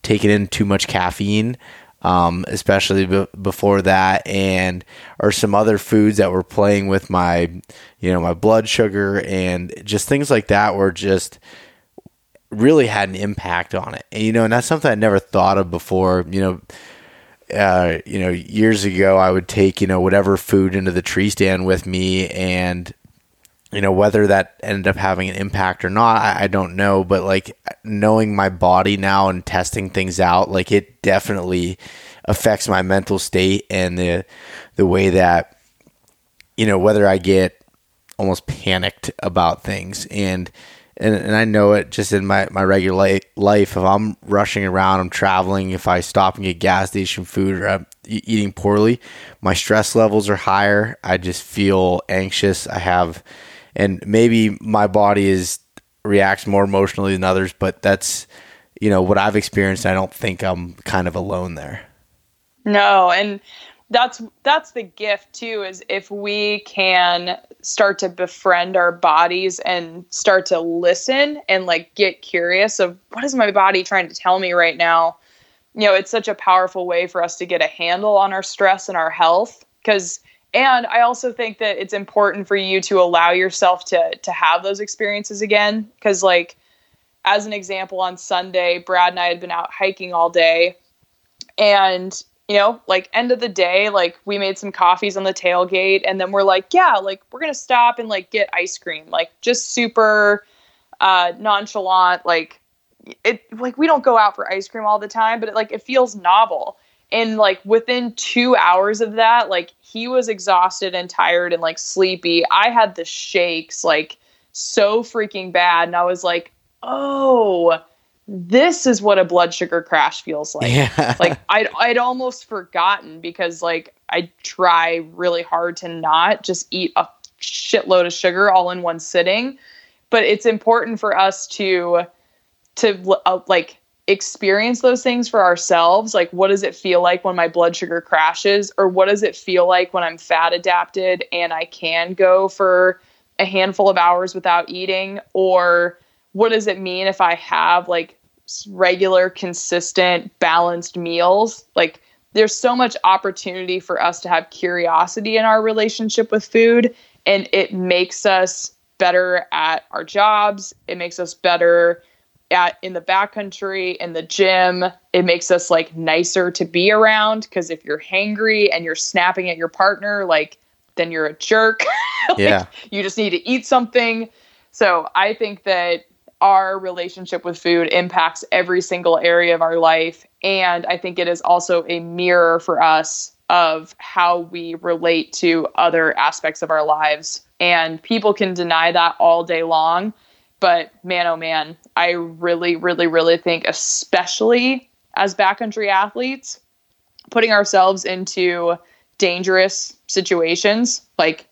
taken in too much caffeine um, especially b- before that, and or some other foods that were playing with my, you know, my blood sugar and just things like that were just really had an impact on it. And, you know, and that's something I never thought of before. You know, uh, you know, years ago, I would take you know whatever food into the tree stand with me, and you know whether that ended up having an impact or not, I, I don't know. But like knowing my body now and testing things out, like it definitely affects my mental state and the the way that you know whether I get almost panicked about things and and, and I know it just in my, my regular life. If I'm rushing around, I'm traveling, if I stop and get gas station food or I'm eating poorly, my stress levels are higher. I just feel anxious. I have, and maybe my body is reacts more emotionally than others, but that's, you know, what I've experienced. I don't think I'm kind of alone there. No. And that's that's the gift too is if we can start to befriend our bodies and start to listen and like get curious of what is my body trying to tell me right now. You know it's such a powerful way for us to get a handle on our stress and our health because and i also think that it's important for you to allow yourself to to have those experiences again because like as an example on sunday brad and i had been out hiking all day and you know, like end of the day, like we made some coffees on the tailgate and then we're like, yeah, like we're going to stop and like get ice cream. Like just super uh nonchalant like it like we don't go out for ice cream all the time, but it, like it feels novel. And like within 2 hours of that, like he was exhausted and tired and like sleepy. I had the shakes like so freaking bad and I was like, "Oh, this is what a blood sugar crash feels like. Yeah. like I'd I'd almost forgotten because like I try really hard to not just eat a shitload of sugar all in one sitting, but it's important for us to to uh, like experience those things for ourselves. Like what does it feel like when my blood sugar crashes or what does it feel like when I'm fat adapted and I can go for a handful of hours without eating or what does it mean if I have like regular, consistent, balanced meals. Like there's so much opportunity for us to have curiosity in our relationship with food and it makes us better at our jobs. It makes us better at in the backcountry, in the gym. It makes us like nicer to be around because if you're hangry and you're snapping at your partner, like then you're a jerk. like, yeah. You just need to eat something. So I think that our relationship with food impacts every single area of our life. And I think it is also a mirror for us of how we relate to other aspects of our lives. And people can deny that all day long. But man, oh man, I really, really, really think, especially as backcountry athletes, putting ourselves into dangerous situations, like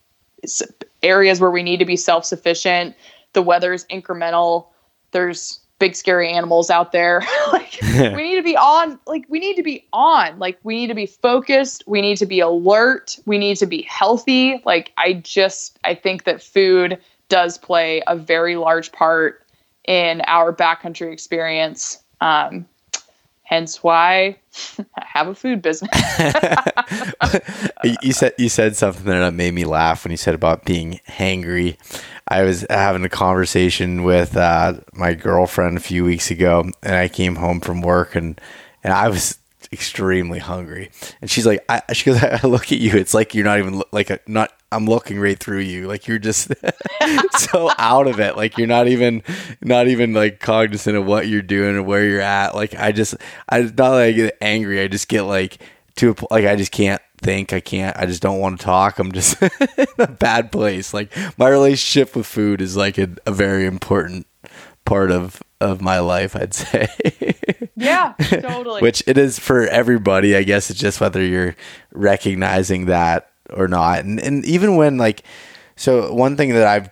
areas where we need to be self sufficient, the weather is incremental, there's big scary animals out there. Like we need to be on like we need to be on. Like we need to be focused. We need to be alert. We need to be healthy. Like i just i think that food does play a very large part in our backcountry experience. Um, hence why I have a food business. you said you said something that made me laugh when you said about being hangry. I was having a conversation with uh, my girlfriend a few weeks ago, and I came home from work and and I was extremely hungry. And she's like, I, she goes, I look at you, it's like you're not even like a, not. I'm looking right through you, like you're just so out of it, like you're not even not even like cognizant of what you're doing or where you're at. Like I just, I not that I get angry, I just get like to a, like I just can't think. I can't. I just don't want to talk. I'm just in a bad place. Like my relationship with food is like a, a very important part of of my life. I'd say. yeah, totally. Which it is for everybody. I guess it's just whether you're recognizing that or not. And and even when like, so one thing that I've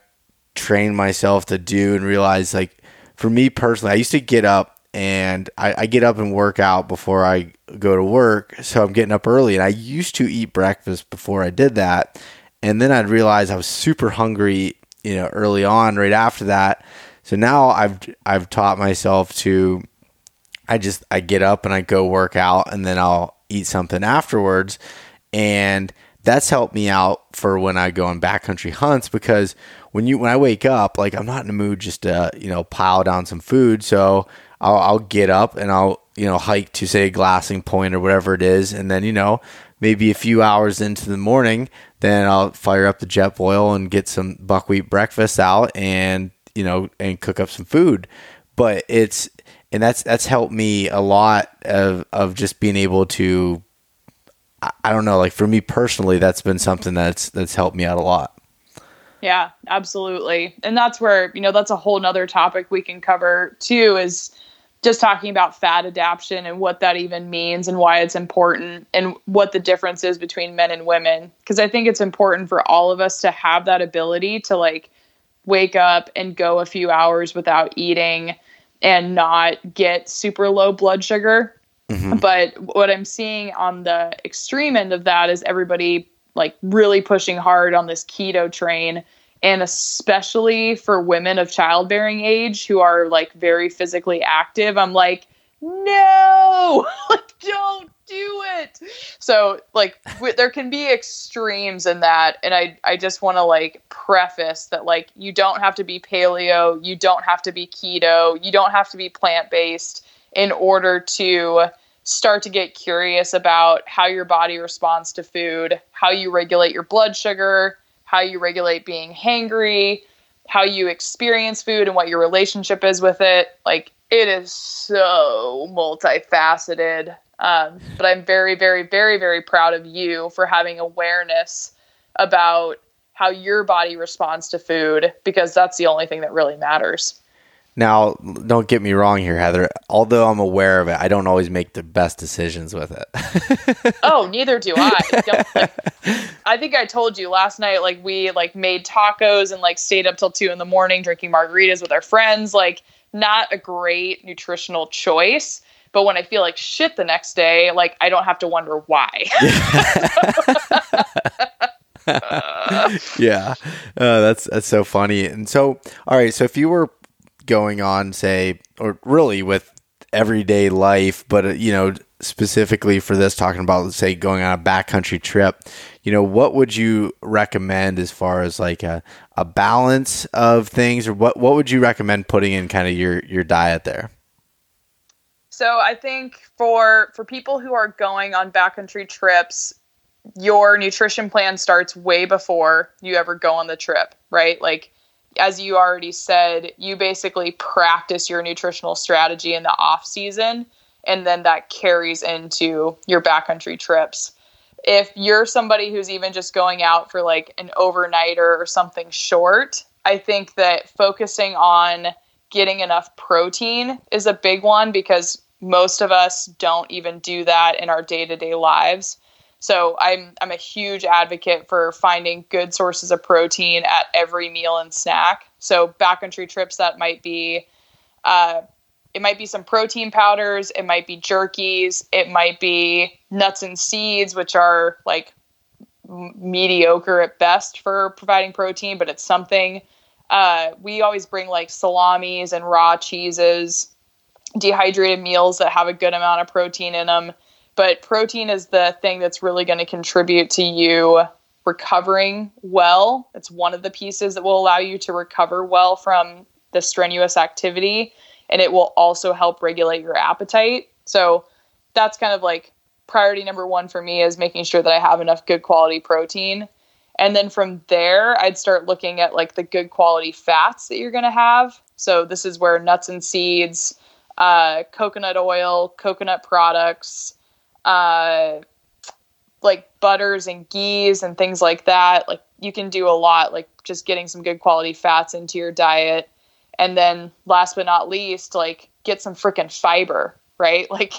trained myself to do and realize like for me personally, I used to get up and I, I, get up and work out before I go to work. So I'm getting up early, and I used to eat breakfast before I did that, and then I'd realize I was super hungry, you know, early on, right after that. So now I've I've taught myself to, I just I get up and I go work out, and then I'll eat something afterwards, and that's helped me out for when I go on backcountry hunts because when you when I wake up, like I'm not in the mood just to you know pile down some food, so I'll, I'll get up and I'll you know hike to say a glassing point or whatever it is, and then you know maybe a few hours into the morning, then I'll fire up the Jetboil and get some buckwheat breakfast out and you know and cook up some food. But it's and that's that's helped me a lot of of just being able to I don't know like for me personally that's been something that's that's helped me out a lot. Yeah, absolutely. And that's where, you know, that's a whole nother topic we can cover too is just talking about fat adaptation and what that even means and why it's important and what the difference is between men and women. Because I think it's important for all of us to have that ability to like wake up and go a few hours without eating and not get super low blood sugar. Mm-hmm. But what I'm seeing on the extreme end of that is everybody like really pushing hard on this keto train and especially for women of childbearing age who are like very physically active i'm like no don't do it so like w- there can be extremes in that and i i just want to like preface that like you don't have to be paleo you don't have to be keto you don't have to be plant based in order to start to get curious about how your body responds to food, how you regulate your blood sugar, how you regulate being hangry, how you experience food and what your relationship is with it. Like it is so multifaceted. Um, but I'm very, very, very, very proud of you for having awareness about how your body responds to food because that's the only thing that really matters. Now, don't get me wrong here, Heather. Although I'm aware of it, I don't always make the best decisions with it. oh, neither do I. Like, I think I told you last night, like we like made tacos and like stayed up till two in the morning drinking margaritas with our friends. Like, not a great nutritional choice. But when I feel like shit the next day, like I don't have to wonder why. yeah, uh, that's that's so funny. And so, all right, so if you were going on, say, or really with everyday life, but uh, you know, specifically for this, talking about say going on a backcountry trip, you know, what would you recommend as far as like a, a balance of things, or what what would you recommend putting in kind of your your diet there? So I think for for people who are going on backcountry trips, your nutrition plan starts way before you ever go on the trip, right? Like as you already said, you basically practice your nutritional strategy in the off season, and then that carries into your backcountry trips. If you're somebody who's even just going out for like an overnighter or something short, I think that focusing on getting enough protein is a big one because most of us don't even do that in our day to day lives. So I'm I'm a huge advocate for finding good sources of protein at every meal and snack. So backcountry trips that might be uh, it might be some protein powders, it might be jerkies, it might be nuts and seeds, which are like mediocre at best for providing protein, but it's something. Uh, we always bring like salamis and raw cheeses, dehydrated meals that have a good amount of protein in them but protein is the thing that's really going to contribute to you recovering well. It's one of the pieces that will allow you to recover well from the strenuous activity. And it will also help regulate your appetite. So that's kind of like priority number one for me is making sure that I have enough good quality protein. And then from there, I'd start looking at like the good quality fats that you're going to have. So this is where nuts and seeds, uh, coconut oil, coconut products, uh, like butters and ghees and things like that. Like you can do a lot, like just getting some good quality fats into your diet. And then last but not least, like get some freaking fiber, right? Like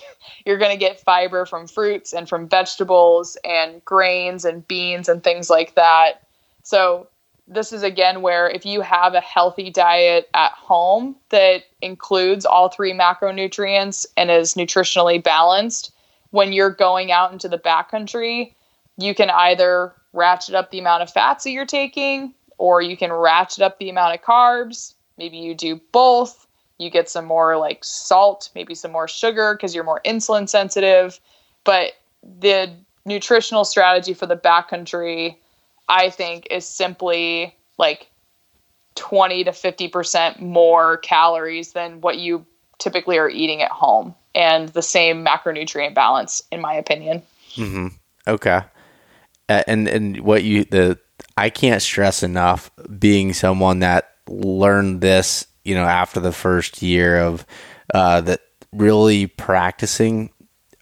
you're going to get fiber from fruits and from vegetables and grains and beans and things like that. So this is again where if you have a healthy diet at home that includes all three macronutrients and is nutritionally balanced, when you're going out into the backcountry, you can either ratchet up the amount of fats that you're taking or you can ratchet up the amount of carbs. Maybe you do both. You get some more like salt, maybe some more sugar because you're more insulin sensitive. But the nutritional strategy for the backcountry, I think, is simply like 20 to 50% more calories than what you typically are eating at home and the same macronutrient balance, in my opinion. Mm-hmm. Okay. Uh, and and what you the I can't stress enough being someone that learned this, you know, after the first year of uh, that really practicing.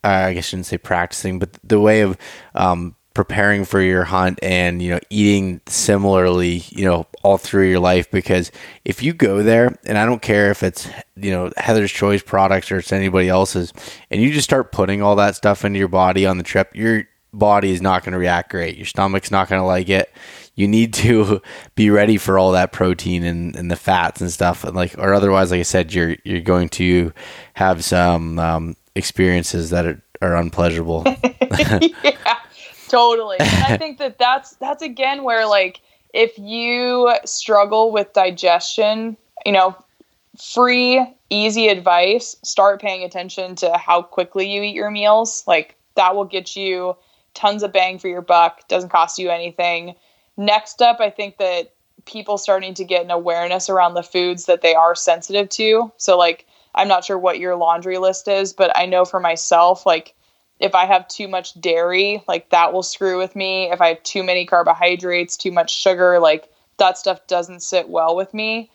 Uh, I guess I shouldn't say practicing, but the way of um, preparing for your hunt and you know eating similarly you know all through your life because if you go there and I don't care if it's you know Heather's Choice products or it's anybody else's and you just start putting all that stuff into your body on the trip your body is not going to react great. Your stomach's not going to like it. You need to be ready for all that protein and, and the fats and stuff and like or otherwise like I said you're you're going to have some um, experiences that are, are unpleasurable. Yeah totally. And I think that that's that's again where like if you struggle with digestion, you know, free easy advice, start paying attention to how quickly you eat your meals. Like that will get you tons of bang for your buck, doesn't cost you anything. Next up, I think that people starting to get an awareness around the foods that they are sensitive to. So like I'm not sure what your laundry list is, but I know for myself, like if I have too much dairy, like that will screw with me. If I have too many carbohydrates, too much sugar, like that stuff doesn't sit well with me.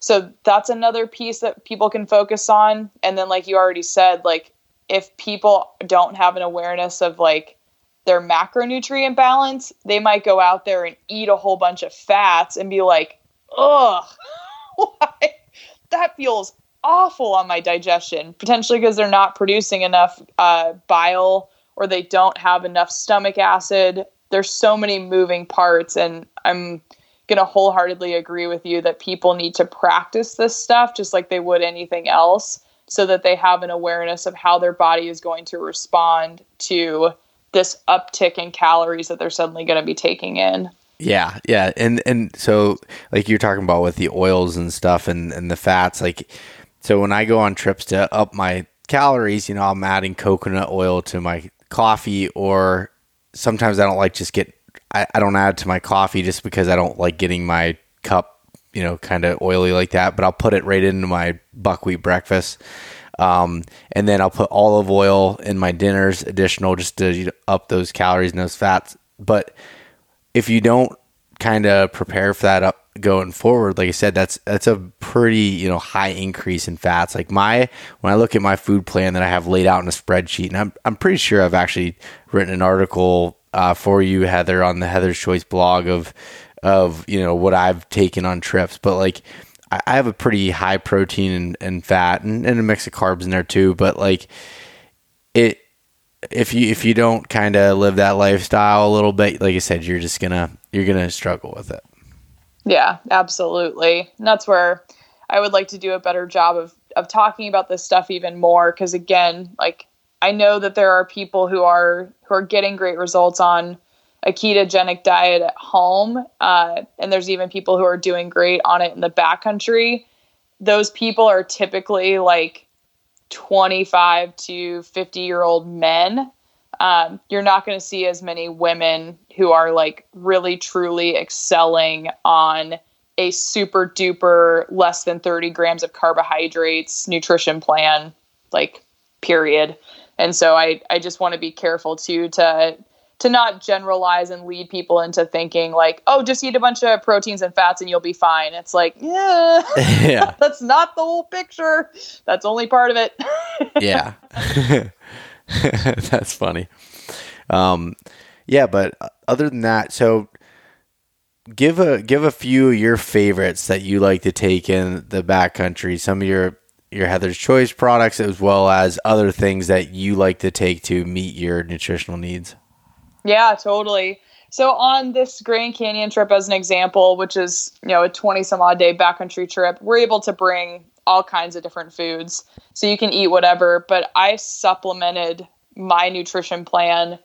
So that's another piece that people can focus on. And then, like you already said, like if people don't have an awareness of like their macronutrient balance, they might go out there and eat a whole bunch of fats and be like, ugh, why? That feels awful on my digestion, potentially because they're not producing enough uh, bile or they don't have enough stomach acid. There's so many moving parts, and I'm going to wholeheartedly agree with you that people need to practice this stuff just like they would anything else so that they have an awareness of how their body is going to respond to this uptick in calories that they're suddenly going to be taking in. Yeah, yeah, and and so like you're talking about with the oils and stuff and and the fats, like so when I go on trips to up my calories, you know, I'm adding coconut oil to my coffee, or sometimes I don't like just get I, I don't add to my coffee just because I don't like getting my cup, you know, kind of oily like that. But I'll put it right into my buckwheat breakfast. Um, and then I'll put olive oil in my dinners, additional just to you know, up those calories and those fats. But if you don't kind of prepare for that up going forward, like I said, that's that's a pretty you know high increase in fats. Like my when I look at my food plan that I have laid out in a spreadsheet, and I'm I'm pretty sure I've actually written an article uh, for you, Heather, on the Heather's Choice blog of of you know what I've taken on trips, but like. I, I have a pretty high protein and, and fat and, and a mix of carbs in there too, but like it if you if you don't kind of live that lifestyle a little bit, like I said, you're just gonna you're gonna struggle with it. Yeah, absolutely. And that's where I would like to do a better job of of talking about this stuff even more because again, like I know that there are people who are who are getting great results on a ketogenic diet at home, uh, and there's even people who are doing great on it in the backcountry. Those people are typically like 25 to 50 year old men um, you're not going to see as many women who are like really truly excelling on a super duper less than 30 grams of carbohydrates nutrition plan like period. And so i i just want to be careful too to to not generalize and lead people into thinking like oh just eat a bunch of proteins and fats and you'll be fine. It's like yeah, yeah. that's not the whole picture. That's only part of it. Yeah. That's funny. Um, yeah, but uh, other than that, so give a give a few of your favorites that you like to take in the backcountry. Some of your your Heather's Choice products, as well as other things that you like to take to meet your nutritional needs. Yeah, totally. So on this Grand Canyon trip, as an example, which is you know a twenty some odd day backcountry trip, we're able to bring all kinds of different foods. So you can eat whatever, but I supplemented my nutrition plan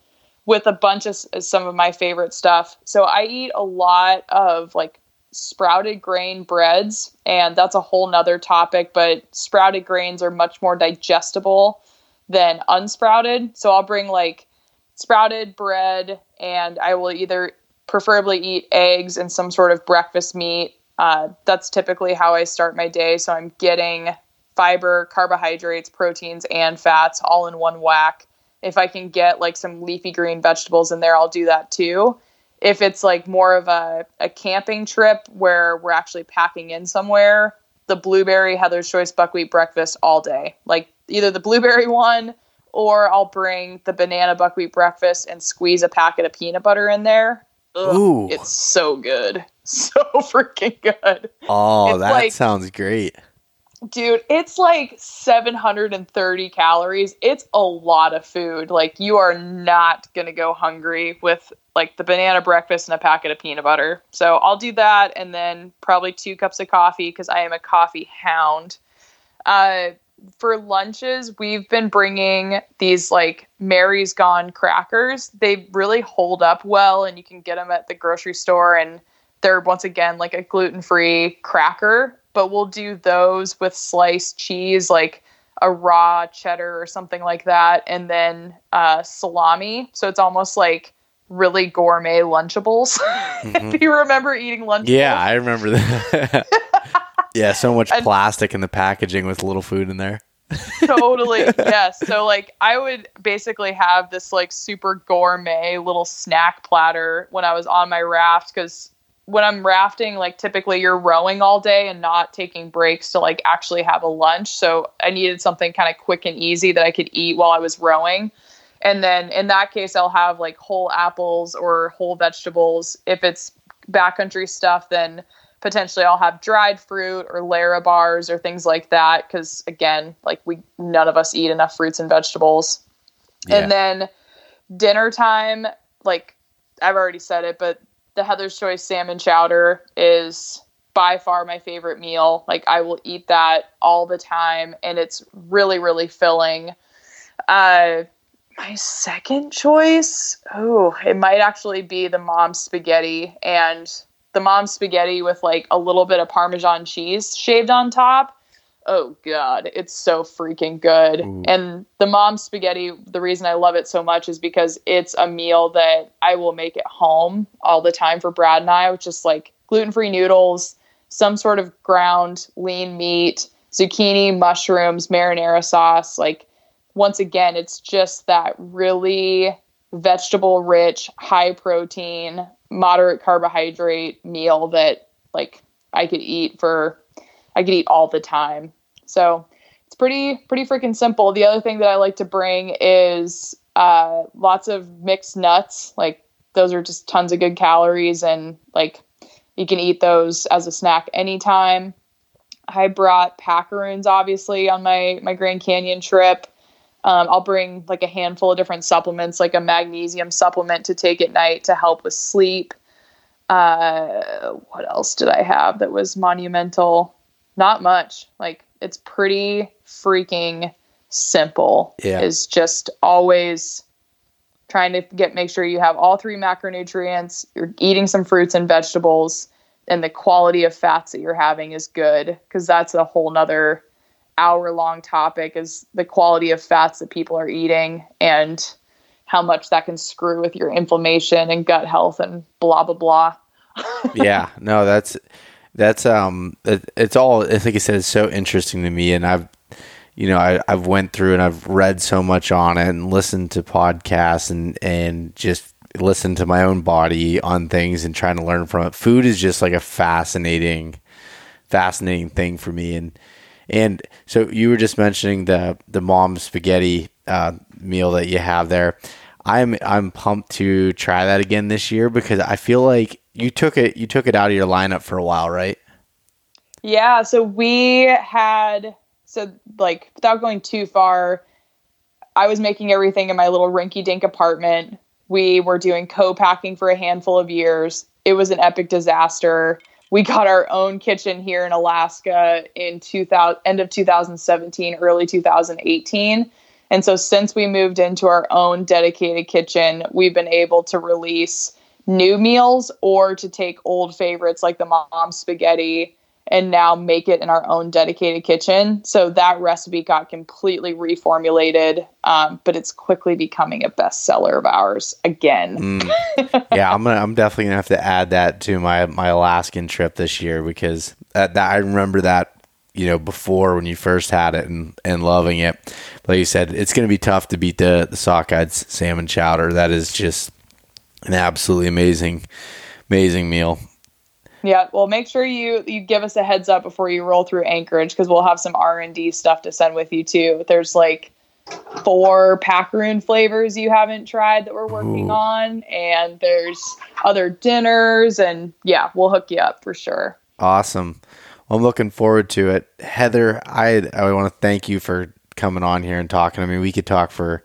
with a bunch of some of my favorite stuff. So I eat a lot of like sprouted grain breads, and that's a whole nother topic, but sprouted grains are much more digestible than unsprouted. So I'll bring like sprouted bread, and I will either preferably eat eggs and some sort of breakfast meat uh, that's typically how I start my day. So I'm getting fiber, carbohydrates, proteins, and fats all in one whack. If I can get like some leafy green vegetables in there, I'll do that too. If it's like more of a, a camping trip where we're actually packing in somewhere, the blueberry Heather's Choice buckwheat breakfast all day. Like either the blueberry one or I'll bring the banana buckwheat breakfast and squeeze a packet of peanut butter in there. Ugh, Ooh. It's so good. so freaking good. Oh, it's that like, sounds great. Dude, it's like 730 calories. It's a lot of food. Like you are not going to go hungry with like the banana breakfast and a packet of peanut butter. So I'll do that and then probably two cups of coffee because I am a coffee hound. Uh, for lunches, we've been bringing these like Mary's Gone crackers. They really hold up well, and you can get them at the grocery store. And they're once again like a gluten free cracker, but we'll do those with sliced cheese, like a raw cheddar or something like that, and then uh, salami. So it's almost like really gourmet Lunchables. Mm-hmm. if you remember eating Lunchables. Yeah, I remember that. Yeah, so much And- plastic in the packaging with little food in there. totally yes so like i would basically have this like super gourmet little snack platter when i was on my raft because when i'm rafting like typically you're rowing all day and not taking breaks to like actually have a lunch so i needed something kind of quick and easy that i could eat while i was rowing and then in that case i'll have like whole apples or whole vegetables if it's backcountry stuff then potentially I'll have dried fruit or Lara bars or things like that because again, like we none of us eat enough fruits and vegetables. Yeah. And then dinner time, like I've already said it, but the Heather's Choice salmon chowder is by far my favorite meal. Like I will eat that all the time and it's really really filling. Uh my second choice, oh, it might actually be the mom spaghetti and the mom spaghetti with like a little bit of parmesan cheese shaved on top. Oh god, it's so freaking good. Ooh. And the mom spaghetti, the reason I love it so much is because it's a meal that I will make at home all the time for Brad and I, which is like gluten-free noodles, some sort of ground lean meat, zucchini, mushrooms, marinara sauce, like once again, it's just that really vegetable rich, high protein, moderate carbohydrate meal that like I could eat for I could eat all the time. So it's pretty pretty freaking simple. The other thing that I like to bring is uh, lots of mixed nuts. Like those are just tons of good calories and like you can eat those as a snack anytime. I brought packaroons obviously on my my Grand Canyon trip. Um, I'll bring like a handful of different supplements, like a magnesium supplement to take at night to help with sleep. Uh, what else did I have that was monumental? Not much. Like it's pretty freaking simple. Yeah. Is just always trying to get make sure you have all three macronutrients. You're eating some fruits and vegetables, and the quality of fats that you're having is good because that's a whole nother hour long topic is the quality of fats that people are eating and how much that can screw with your inflammation and gut health and blah blah blah. yeah, no, that's that's um, it, it's all. I think I said it's so interesting to me, and I've, you know, I I've went through and I've read so much on it and listened to podcasts and and just listened to my own body on things and trying to learn from it. Food is just like a fascinating, fascinating thing for me, and and so you were just mentioning the the mom spaghetti uh, meal that you have there. I'm I'm pumped to try that again this year because I feel like you took it you took it out of your lineup for a while, right? Yeah, so we had so like without going too far, I was making everything in my little rinky dink apartment. We were doing co-packing for a handful of years. It was an epic disaster. We got our own kitchen here in Alaska in 2000 end of 2017, early 2018. And so since we moved into our own dedicated kitchen, we've been able to release new meals or to take old favorites like the mom spaghetti and now make it in our own dedicated kitchen. So that recipe got completely reformulated, um, but it's quickly becoming a bestseller of ours again. Mm. yeah, I'm gonna I'm definitely gonna have to add that to my my Alaskan trip this year because that, that I remember that you know before when you first had it and and loving it. Like you said, it's gonna be tough to beat the the Sockeyes salmon chowder. That is just an absolutely amazing amazing meal. Yeah, well, make sure you you give us a heads up before you roll through Anchorage because we'll have some R and D stuff to send with you too. There's like four packaroon flavors you haven't tried that we're working Ooh. on, and there's other dinners, and yeah, we'll hook you up for sure. Awesome. Well, I'm looking forward to it. Heather, I I want to thank you for coming on here and talking. I mean, we could talk for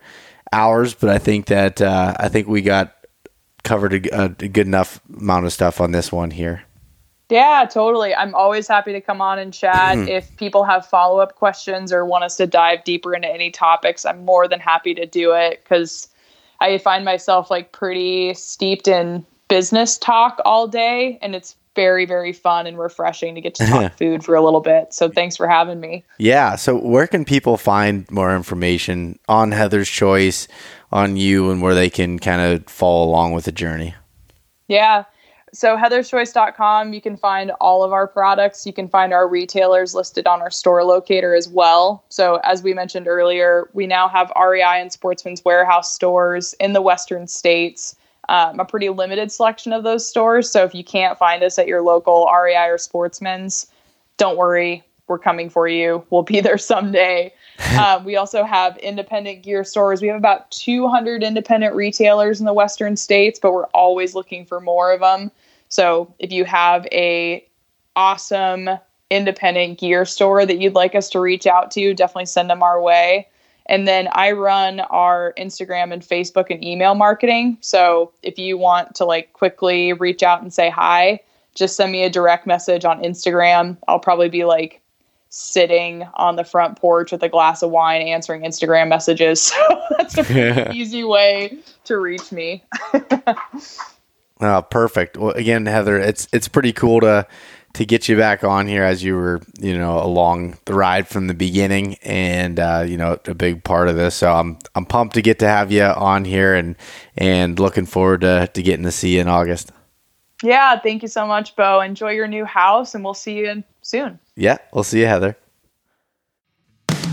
hours, but I think that uh, I think we got covered a, a good enough amount of stuff on this one here. Yeah, totally. I'm always happy to come on and chat. if people have follow up questions or want us to dive deeper into any topics, I'm more than happy to do it because I find myself like pretty steeped in business talk all day, and it's very, very fun and refreshing to get to talk food for a little bit. So thanks for having me. Yeah. So, where can people find more information on Heather's Choice, on you, and where they can kind of follow along with the journey? Yeah. So heatherschoice.com, you can find all of our products. You can find our retailers listed on our store locator as well. So as we mentioned earlier, we now have REI and Sportsman's Warehouse stores in the western states. Um, a pretty limited selection of those stores. So if you can't find us at your local REI or Sportsman's, don't worry, we're coming for you. We'll be there someday. um, we also have independent gear stores. We have about 200 independent retailers in the western states, but we're always looking for more of them. So if you have a awesome independent gear store that you'd like us to reach out to, definitely send them our way. And then I run our Instagram and Facebook and email marketing. So if you want to like quickly reach out and say hi, just send me a direct message on Instagram. I'll probably be like sitting on the front porch with a glass of wine answering Instagram messages. So that's a pretty easy way to reach me. oh, perfect. Well, again, Heather, it's it's pretty cool to to get you back on here as you were, you know, along the ride from the beginning, and uh, you know, a big part of this. So I'm I'm pumped to get to have you on here, and and looking forward to to getting to see you in August. Yeah, thank you so much, Bo. Enjoy your new house, and we'll see you soon. Yeah, we'll see you, Heather.